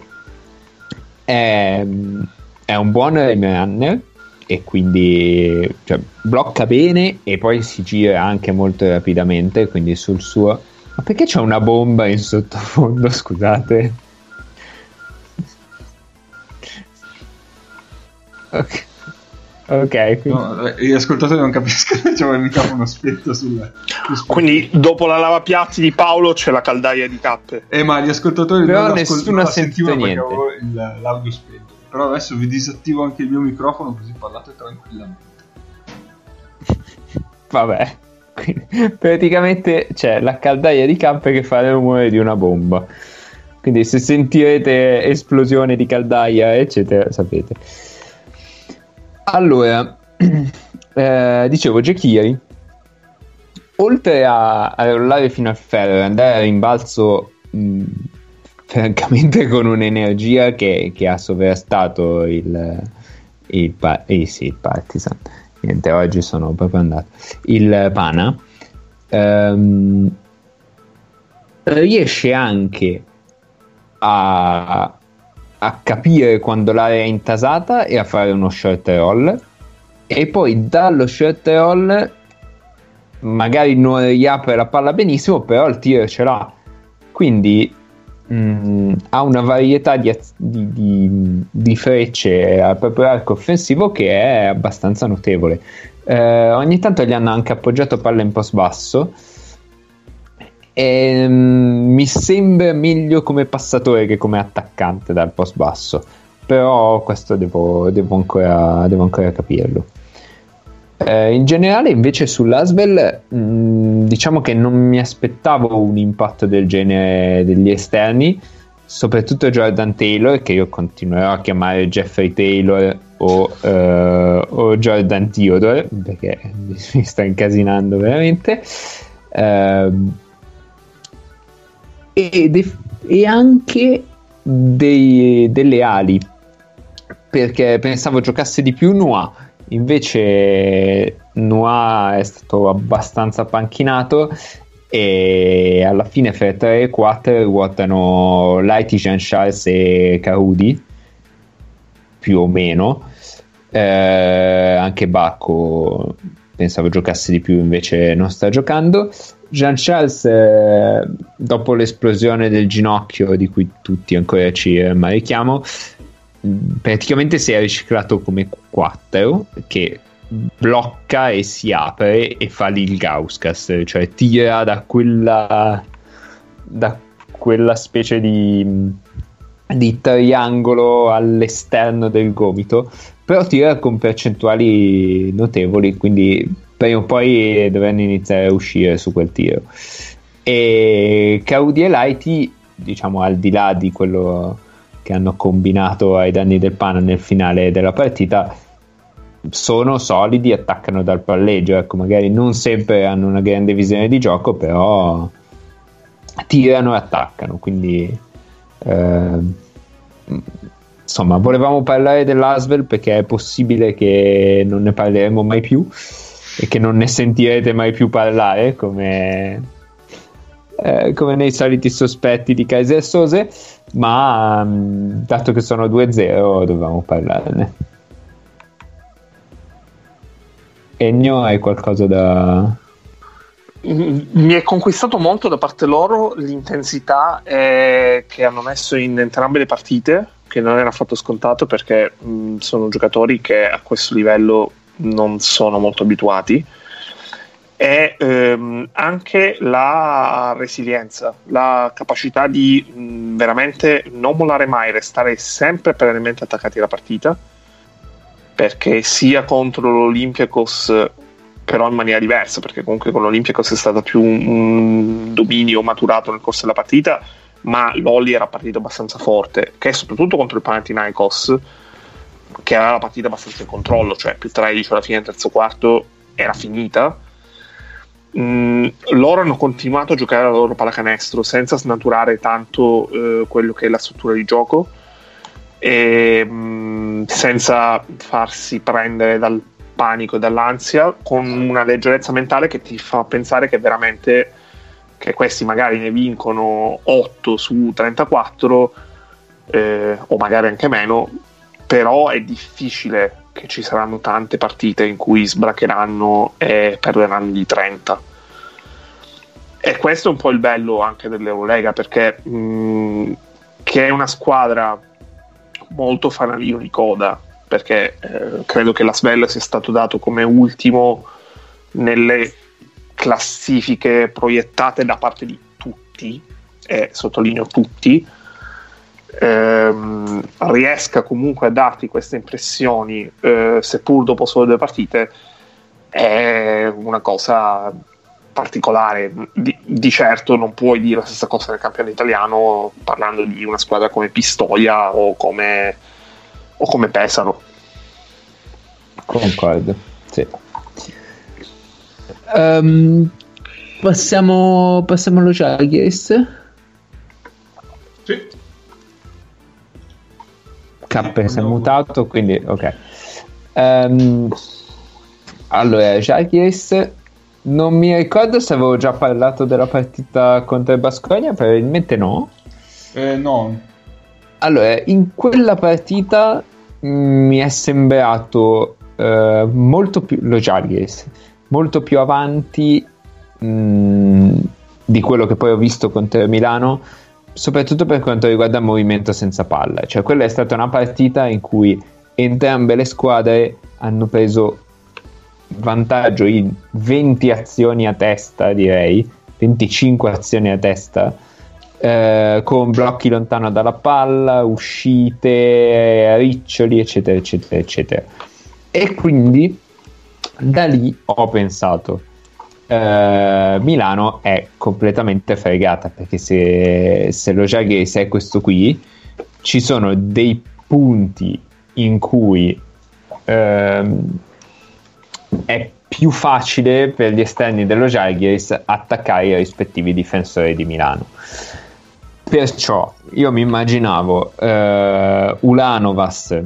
è, è un buon runner e quindi cioè, blocca bene e poi si gira anche molto rapidamente quindi sul suo. Ma perché c'è una bomba in sottofondo scusate? Ok Ok, quindi... no, gli ascoltatori non capiscono che c'è il microfono spento sul, sul Quindi dopo la lavapiatti di Paolo c'è la caldaia di cappe. Eh, ma gli ascoltatori Però non nessuno ha sentito niente. Il, l'audio spento. Però adesso vi disattivo anche il mio microfono così parlate tranquillamente. Vabbè. Quindi, praticamente c'è la caldaia di cappe che fa il rumore di una bomba. Quindi se sentirete esplosione di caldaia, eccetera, sapete. Allora, eh, dicevo, Jekiri, oltre a, a rollare fino al ferro e andare a rimbalzo mh, francamente con un'energia che, che ha sovrastato il, il, eh, sì, il Partizan, niente, oggi sono proprio andato, il Pana, ehm, riesce anche a, a capire quando l'area è intasata e a fare uno short roll e poi dallo short roll magari non riapre la palla benissimo però il tiro ce l'ha. Quindi mh, mm, ha una varietà di, di, di, di, frecce al proprio arco offensivo che è abbastanza notevole. Eh, ogni tanto gli hanno anche appoggiato palla in post basso e, um, mi sembra meglio come passatore che come attaccante dal post basso però questo devo, devo, ancora, devo ancora, capirlo. Eh, in generale invece sull'Asvel mh, mm, diciamo che non mi aspettavo un impatto del genere degli esterni soprattutto Jordan Taylor che io continuerò a chiamare Jeffrey Taylor o, uh, o Jordan Theodore perché mi sta incasinando veramente. Uh, e, de- e anche dei, delle ali. Perché pensavo giocasse di più Noah. Invece Noah è stato abbastanza panchinato e alla fine fra 3 e 4 ruotano Lighty, Jean Charles e Carudi più o meno. Eh, anche Bacco pensavo giocasse di più invece non sta giocando Jean Charles, eh, dopo l'esplosione del ginocchio di cui tutti ancora ci marichiamo, praticamente si è riciclato come 4 che blocca e si apre e fa lì il Gauskas, cioè tira da quella, da quella specie di, di triangolo all'esterno del gomito, però tira con percentuali notevoli, quindi prima o poi dovranno iniziare a uscire su quel tiro. E Caudi e Lighty, diciamo al di là di quello che hanno combinato ai danni del Pana nel finale della partita, sono solidi, attaccano dal palleggio. Ecco, magari non sempre hanno una grande visione di gioco, però tirano e attaccano. Quindi, eh, insomma, volevamo parlare dell'Asvel perché è possibile che non ne parleremo mai più e che non ne sentirete mai più parlare come, eh, come nei soliti sospetti di Kaiser Sose, ma mm, dato che sono 2-0 dovevamo parlarne. Ennio, hai qualcosa da... Mi è conquistato molto da parte loro l'intensità eh, che hanno messo in entrambe le partite, che non era affatto scontato perché mh, sono giocatori che a questo livello non sono molto abituati e ehm, anche la resilienza, la capacità di mh, veramente non mollare mai, restare sempre perennemente attaccati alla partita, perché sia contro l'Olympiacos, però in maniera diversa, perché comunque con l'Olympiacos è stato più un dominio maturato nel corso della partita, ma l'Oli era partito abbastanza forte, che soprattutto contro il Panathinaikos, che aveva la partita abbastanza in controllo, cioè più 13 alla fine del terzo quarto era finita. Mm, loro hanno continuato a giocare la loro pallacanestro senza snaturare tanto eh, quello che è la struttura di gioco e mm, senza farsi prendere dal panico e dall'ansia con una leggerezza mentale che ti fa pensare che veramente che questi magari ne vincono 8 su 34 eh, o magari anche meno però è difficile che ci saranno tante partite in cui sbracheranno e perderanno di 30. E questo è un po' il bello anche dell'Eurolega perché mh, mm, che è una squadra molto fanalino di coda perché eh, credo che la Svel sia stato dato come ultimo nelle classifiche proiettate da parte di tutti e sottolineo tutti ehm, riesca comunque a darti queste impressioni, eh, seppur dopo solo due partite, è una cosa particolare. Di, di, certo non puoi dire la stessa cosa del campione italiano parlando di una squadra come Pistoia o come, o come Pesaro. Concordo, sì. Um, passiamo, passiamo allo Jaguars. K si è mutato, quindi ok. Um, allora, Jagies, non mi ricordo se avevo già parlato della partita contro il Basconia, probabilmente no. Eh, no. Allora, in quella partita mm, mi è sembrato uh, molto più lo Jagies, molto più avanti mh, mm, di quello che poi ho visto contro Milano soprattutto per quanto riguarda il movimento senza palla. Cioè, quella è stata una partita in cui entrambe le squadre hanno preso vantaggio in 20 azioni a testa, direi, 25 azioni a testa, eh, con blocchi lontano dalla palla, uscite, riccioli, eccetera, eccetera, eccetera. E quindi da lì ho pensato, eh, Milano è completamente fregata perché se, se lo Jaguars è questo qui ci sono dei punti in cui ehm, è più facile per gli esterni dello Jaguars attaccare i rispettivi difensori di Milano. Perciò io mi immaginavo eh, Ulanovas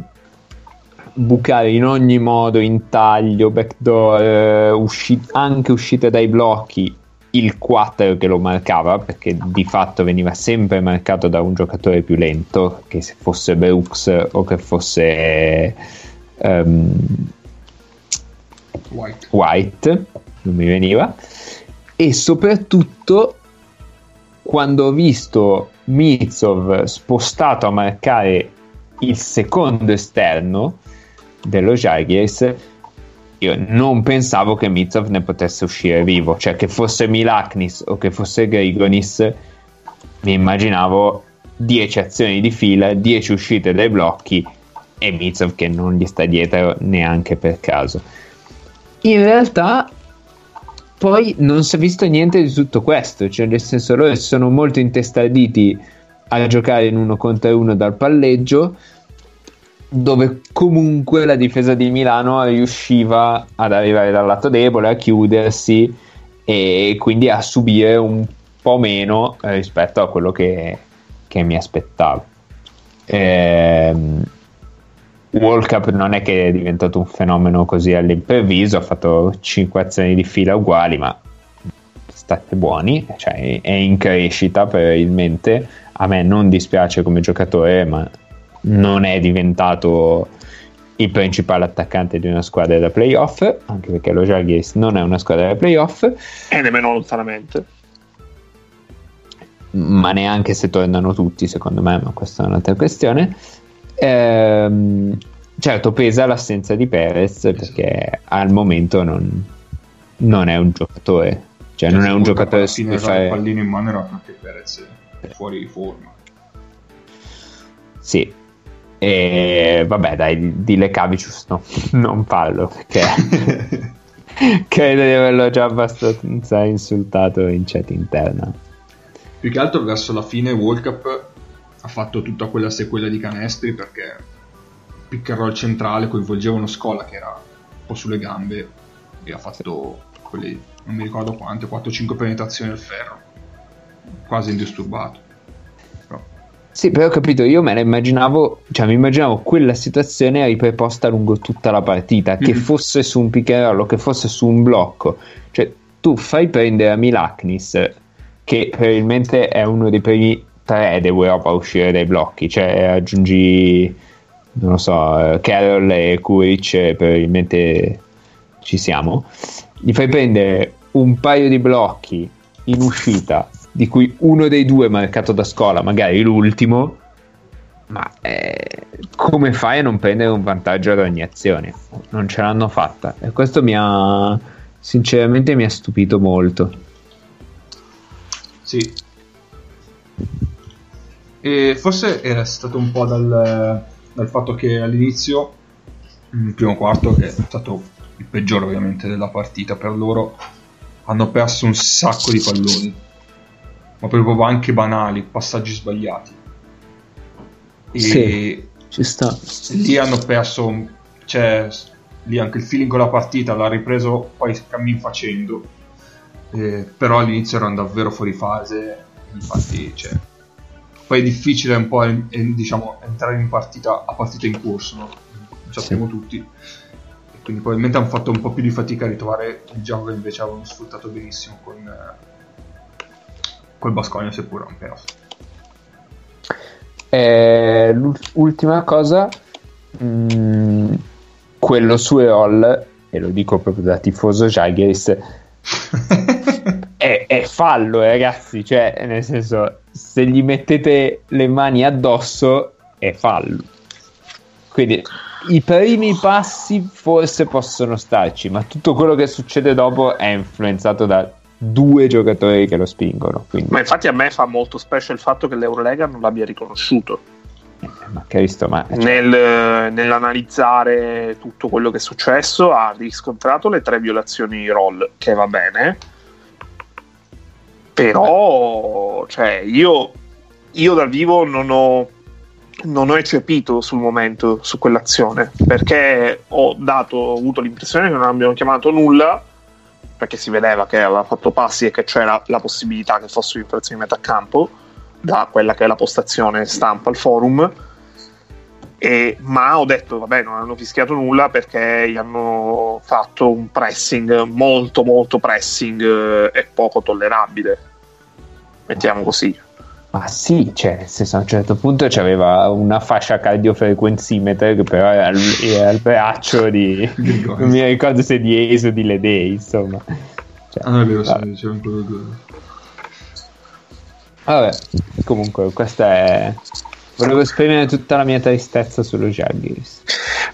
bucare in ogni modo, in taglio, backdoor, eh, usci- anche uscite dai blocchi il 4 che lo marcava perché di fatto veniva sempre marcato da un giocatore più lento che se fosse Brooks o che fosse um, White. White non mi veniva e soprattutto quando ho visto Mitsov spostato a marcare il secondo esterno dello Jaguars io non pensavo che Mitsov ne potesse uscire vivo. Cioè che fosse Milaknis o che fosse Grigonis mi immaginavo 10 azioni di fila 10 uscite dai blocchi e Mitsov che non gli sta dietro neanche per caso. In realtà poi non si è visto niente di tutto questo. Cioè nel senso loro sono molto intestarditi a giocare in uno contro uno dal palleggio dove comunque la difesa di Milano riusciva ad arrivare dal lato debole, a chiudersi e quindi a subire un po' meno rispetto a quello che, che mi aspettavo. Ehm, World Cup non è che è diventato un fenomeno così all'improvviso, ha fatto 5 azioni di fila uguali, ma state buoni, cioè è in crescita probabilmente. A me non dispiace come giocatore, ma non è diventato il principale attaccante di una squadra da playoff, anche perché lo Jaguars non è una squadra da playoff. E nemmeno lontanamente. Ma neanche se tornano tutti, secondo me, ma questa è un'altra questione. Ehm, certo, pesa l'assenza di Perez perché al momento non, non è un giocatore. Cioè, non è un giocatore su cui fare... il pallino in mano era anche Perez fuori di forma. Sì, e vabbè, dai, di Lecavicius no, non parlo perché credo di averlo già abbastanza insultato in chat interna. Più che altro verso la fine World Cup ha fatto tutta quella sequela di canestri perché pick and roll centrale coinvolgeva uno Scola che era un po' sulle gambe e ha fatto quelle, non mi ricordo quante, 4-5 penetrazioni al ferro, quasi indisturbato. Sì, però ho capito, io me la immaginavo, cioè mi immaginavo quella situazione ripreposta lungo tutta la partita, mm-hmm. che fosse su un pick and roll o che fosse su un blocco. Cioè, tu fai prendere a Milaknis, che probabilmente è uno dei primi tre d'Europa a uscire dai blocchi, cioè aggiungi, non lo so, Carroll e Kuric, probabilmente ci siamo. Gli fai prendere un paio di blocchi in uscita di cui uno dei due marcato da scuola, magari l'ultimo, ma eh, come fai a non prendere un vantaggio ad ogni azione? Non ce l'hanno fatta e questo mi ha sinceramente mi ha stupito molto. Sì. E forse era stato un po' dal, dal fatto che all'inizio, il primo quarto, che è stato il peggiore ovviamente della partita per loro, hanno perso un sacco di palloni ma proprio anche banali, passaggi sbagliati. E sì, ci sta. Lì hanno perso, cioè, lì anche il feeling con la partita l'ha ripreso poi cammin facendo, eh, però all'inizio erano davvero fuori fase, infatti, cioè, poi è difficile un po' eh, diciamo, entrare in partita a partita in corso, no? Lo sappiamo sì. tutti. Quindi probabilmente hanno fatto un po' più di fatica a ritrovare il gioco che invece avevano sfruttato benissimo con... Eh, col Basconia seppur un playoff. Eh, l'ultima cosa, mh, mm, quello su Eol, e lo dico proprio da tifoso Jaggers, è, è, fallo, eh, ragazzi. Cioè, nel senso, se gli mettete le mani addosso, è fallo. Quindi i primi passi forse possono starci, ma tutto quello che succede dopo è influenzato da due giocatori che lo spingono. Quindi. Ma infatti a me fa molto specie il fatto che l'Eurolega non l'abbia riconosciuto. Ma visto? Ma, cioè... Nel, nell'analizzare tutto quello che è successo ha riscontrato le tre violazioni roll, che va bene. Però, cioè, io, io dal vivo non ho, non ho eccepito sul momento su quell'azione perché ho, dato, ho avuto l'impressione che non abbiano chiamato nulla perché si vedeva che aveva fatto passi e che c'era la possibilità che fosse un'infrazione di metà campo da quella che è la postazione stampa al forum. E, ma ho detto vabbè non hanno fischiato nulla perché gli hanno fatto un pressing molto molto pressing eh, e poco tollerabile. Mettiamo così ma sì, cioè, nel senso, a un certo punto c'aveva una fascia cardiofrequenzimeter che però era, era il braccio di... non mi ricordo se di Eso o di Ledei, insomma. Cioè, ah, è vero, sì, c'era quello due. Vabbè, comunque, questa è... Volevo esprimere tutta la mia tristezza sullo Jaguars.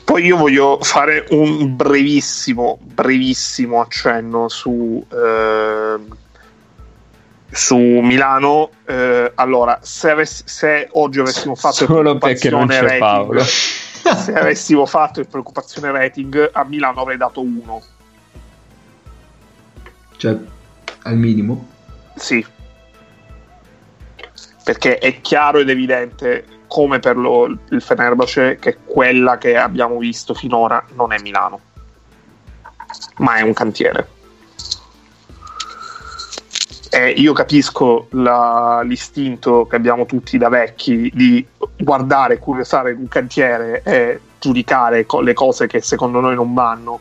Poi io voglio fare un brevissimo, brevissimo accenno su... Eh su Milano. Eh, allora, se, avessi, se, oggi avessimo fatto solo perché non c'è rating, Paolo. se avessimo fatto il preoccupazione rating, a Milano avrei dato 1. Cioè, al minimo? Sì. Perché è chiaro ed evidente, come per lo, il Fenerbahce, che quella che abbiamo visto finora non è Milano, ma è un cantiere eh, io capisco la, l'istinto che abbiamo tutti da vecchi di guardare, curiosare un cantiere e giudicare co- le cose che secondo noi non vanno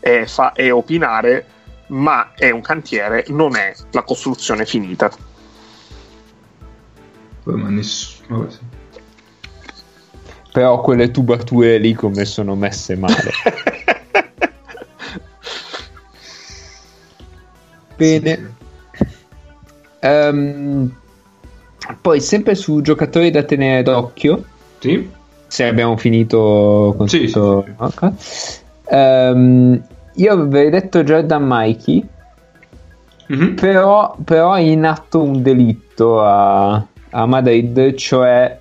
e, fa- e opinare, ma è un cantiere, non è la costruzione finita. Ma nessuno... Vabbè, sì. Però quelle tubature lì come sono messe male. Bene. Ehm, poi sempre su giocatori da tenere d'occhio, Sì? se abbiamo finito con Sì, tutto- sì, sì, ok. Ehm, io avevo detto Jordan Mikey, Mhm. però, però è in atto un delitto a, a Madrid, cioè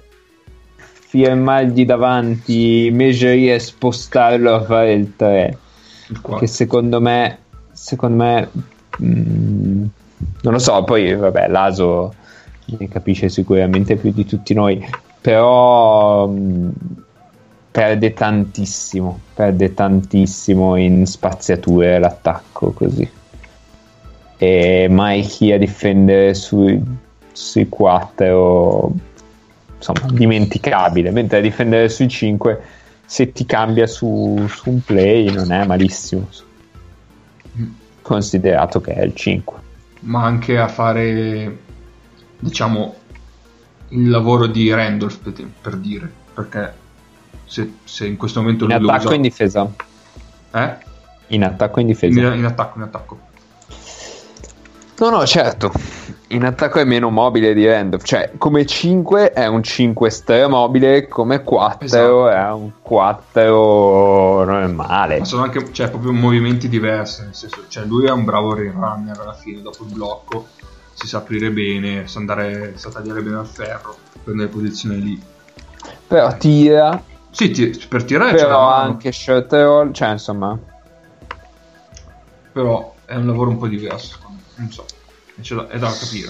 firmargli davanti Mejeri e spostarlo a fare il 3 Il qua. che secondo me secondo me mm, non lo so poi vabbè l'Aso ne capisce sicuramente più di tutti noi però mm, perde tantissimo perde tantissimo in spaziature l'attacco così. E Mikey a difendere sui, sui 4 insomma dimenticabile mentre a difendere sui 5 se ti cambia su, su un play non è malissimo. Considerato che è il 5 Ma anche a fare, diciamo, il lavoro di Randolph, per, per dire. Perché se, se in questo momento in attacco usa... in difesa Eh? in attacco in In, difesa in attacco, in attacco. No no certo in attacco è meno mobile di Randolph cioè come 5 è un 5 mobile come 4 Esatto. è un 4 normale Ma sono anche cioè, proprio movimenti diversi. Nel senso, cioè, lui è un bravo runner alla fine, dopo il blocco. Si sa aprire bene, sa, andare, sa tagliare bene al ferro, prendere posizione lì. però tira Sì, ti- per tirare però anche short roll cioè insomma però è un lavoro un po' diverso. Non so, è, da, capire.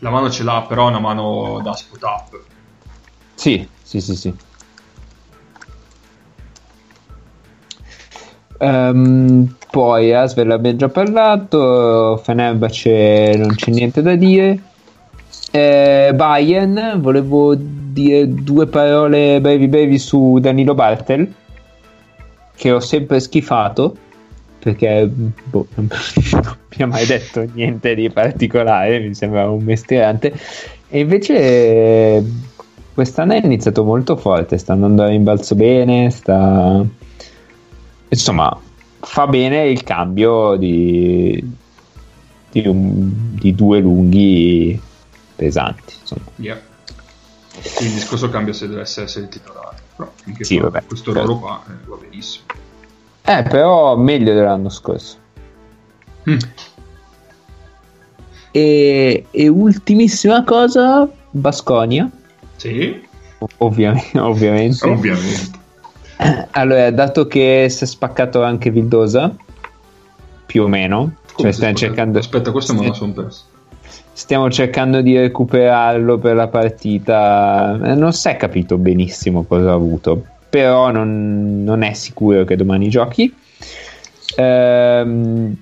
La mano ce l'ha, però è una mano da spot up. Sì, sì, sì, sì. Ehm, poi Asvel abbiamo già parlato, Fenerbahce non c'è niente da dire. Eh, Bayern, volevo dire due parole brevi brevi su Danilo Bartel, che ho sempre schifato, perché boh, non mi ha mai detto niente di particolare, mi sembra un mestierante. E invece quest'anno è iniziato molto forte, sta andando a rimbalzo bene, sta... Insomma, fa bene il cambio di, di, un- di due lunghi pesanti. Insomma. Yeah. Il discorso cambia se dovesse essere il titolare. Però finché Sì, vabbè, questo certo. ruolo qua eh, va benissimo. Eh, però meglio dell'anno scorso. Mm. E, e ultimissima cosa, Basconia, Sì, ovviamente. ovviamente. ovviamente. Allora, dato che si è spaccato anche Vildosa, più o meno, Come cioè stiamo cercando, Aspetta, questo me lo sono perso. Stiamo cercando di recuperarlo per la partita. Eh, Non si è capito benissimo cosa ha avuto, però non, non è sicuro che domani giochi. Ehm,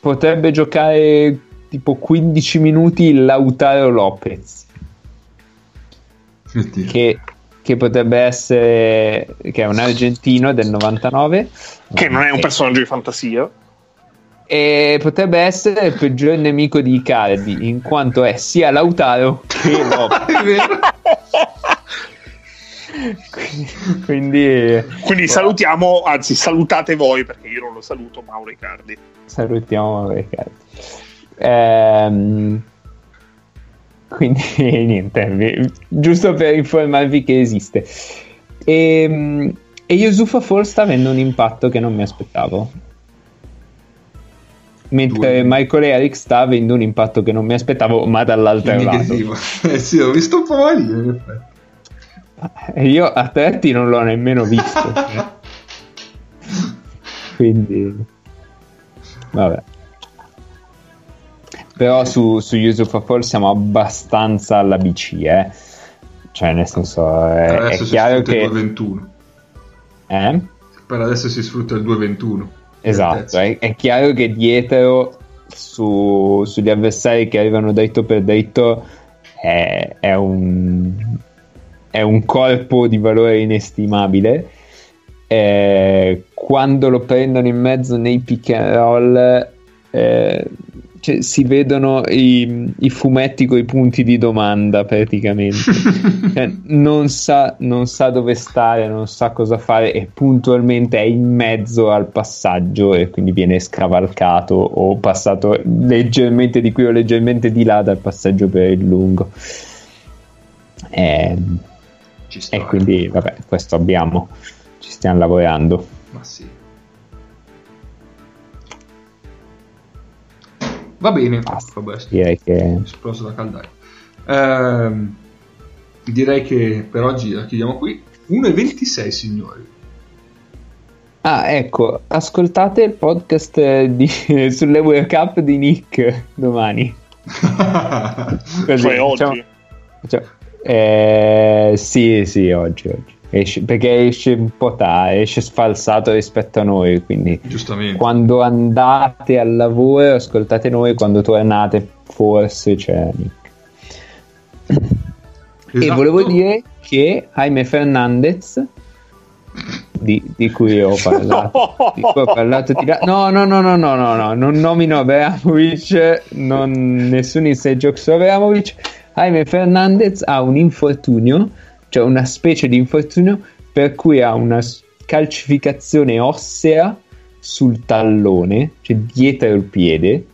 potrebbe giocare tipo 15 minuti Lautaro Lopez. Oddio. che, che potrebbe essere che è un argentino del 99 Che non è un personaggio di fantasia. E potrebbe essere il peggior nemico di Icardi in quanto è sia Lautaro che Lopez. Quindi Quindi salutiamo, anzi salutate voi perché io non lo saluto Mauro Icardi. salutiamo Icardi. Ehm, quindi niente giusto per informarvi che esiste. E, e Yusufa Fall sta avendo un impatto che non mi aspettavo mentre Due. Michael Eric sta avendo un impatto che non mi aspettavo ma dall'altro In lato. Eh sì, ho visto un po' malino in effetti. e io a Tretti non l'ho nemmeno visto quindi vabbè però su, su Yusufa Fall siamo abbastanza alla BC eh? cioè nel senso è, Per è adesso si chiaro sfrutta che il 221. eh? Per adesso si sfrutta il 221. Esatto è, è chiaro che dietro su- sugli avversari che arrivano dritto per dritto è, è un, è un corpo di valore inestimabile. Eh, quando lo prendono in mezzo nei pick and roll, eh, cioè, si vedono i, i, fumetti con i punti di domanda praticamente. cioè, non, sa, non, sa, dove stare, non sa cosa fare e puntualmente è in mezzo al passaggio e quindi viene scavalcato o passato leggermente di qui o leggermente di là dal passaggio per il lungo. E, e quindi, vabbè, questo abbiamo, ci stiamo lavorando. Ma sì. Va bene, Basta, direi che... esploso da caldaia. Eh, direi che per oggi la chiudiamo qui. 1,26 signori. Ah, ecco, ascoltate il podcast di, sulle World Cup di Nick domani. Così, cioè oggi? Diciamo, cioè, eh, sì, sì, oggi, oggi. Esce, perché esce un po' tardi, esce sfalsato rispetto a noi, quindi quando andate al lavoro ascoltate noi, quando tornate forse c'è Nick. Esatto. E volevo dire che Jaime Fernandez di, di, cui ho parlato, di cui ho parlato di no, no, no, no, no, no, no, non nomino Abramovic, non, nessun inside joke su Abramovic. Jaime Fernandez ha un infortunio cioè una specie di infortunio per cui ha una calcificazione ossea sul tallone, cioè dietro il piede,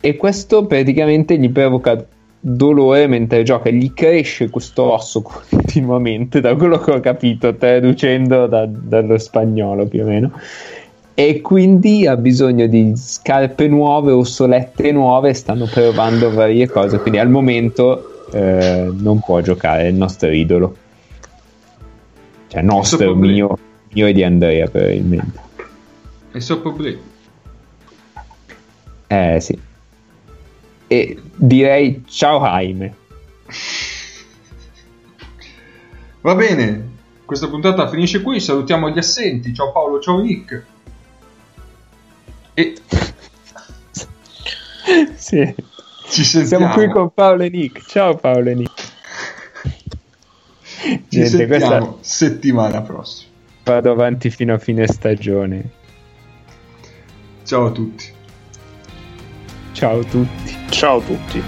e questo praticamente gli provoca dolore mentre gioca, gli cresce questo osso continuamente, da quello che ho capito, traducendo da, dallo spagnolo più o meno. E quindi ha bisogno di scarpe nuove o solette nuove, stanno provando varie cose. Quindi al momento eh, non può giocare, il nostro idolo. Cioè nostro, mio, mio e di Andrea probabilmente. È suo problema. Eh sì. E direi ciao Jaime. Va bene, questa puntata finisce qui, salutiamo gli assenti, ciao Paolo, ciao Nick. E... sì. Ci sentiamo. Siamo qui con Paolo e Nick. Ciao Paolo e Nick. Ci Niente, sentiamo questa... settimana prossima. Vado avanti fino a fine stagione. Ciao a tutti. Ciao a tutti. Ciao a tutti.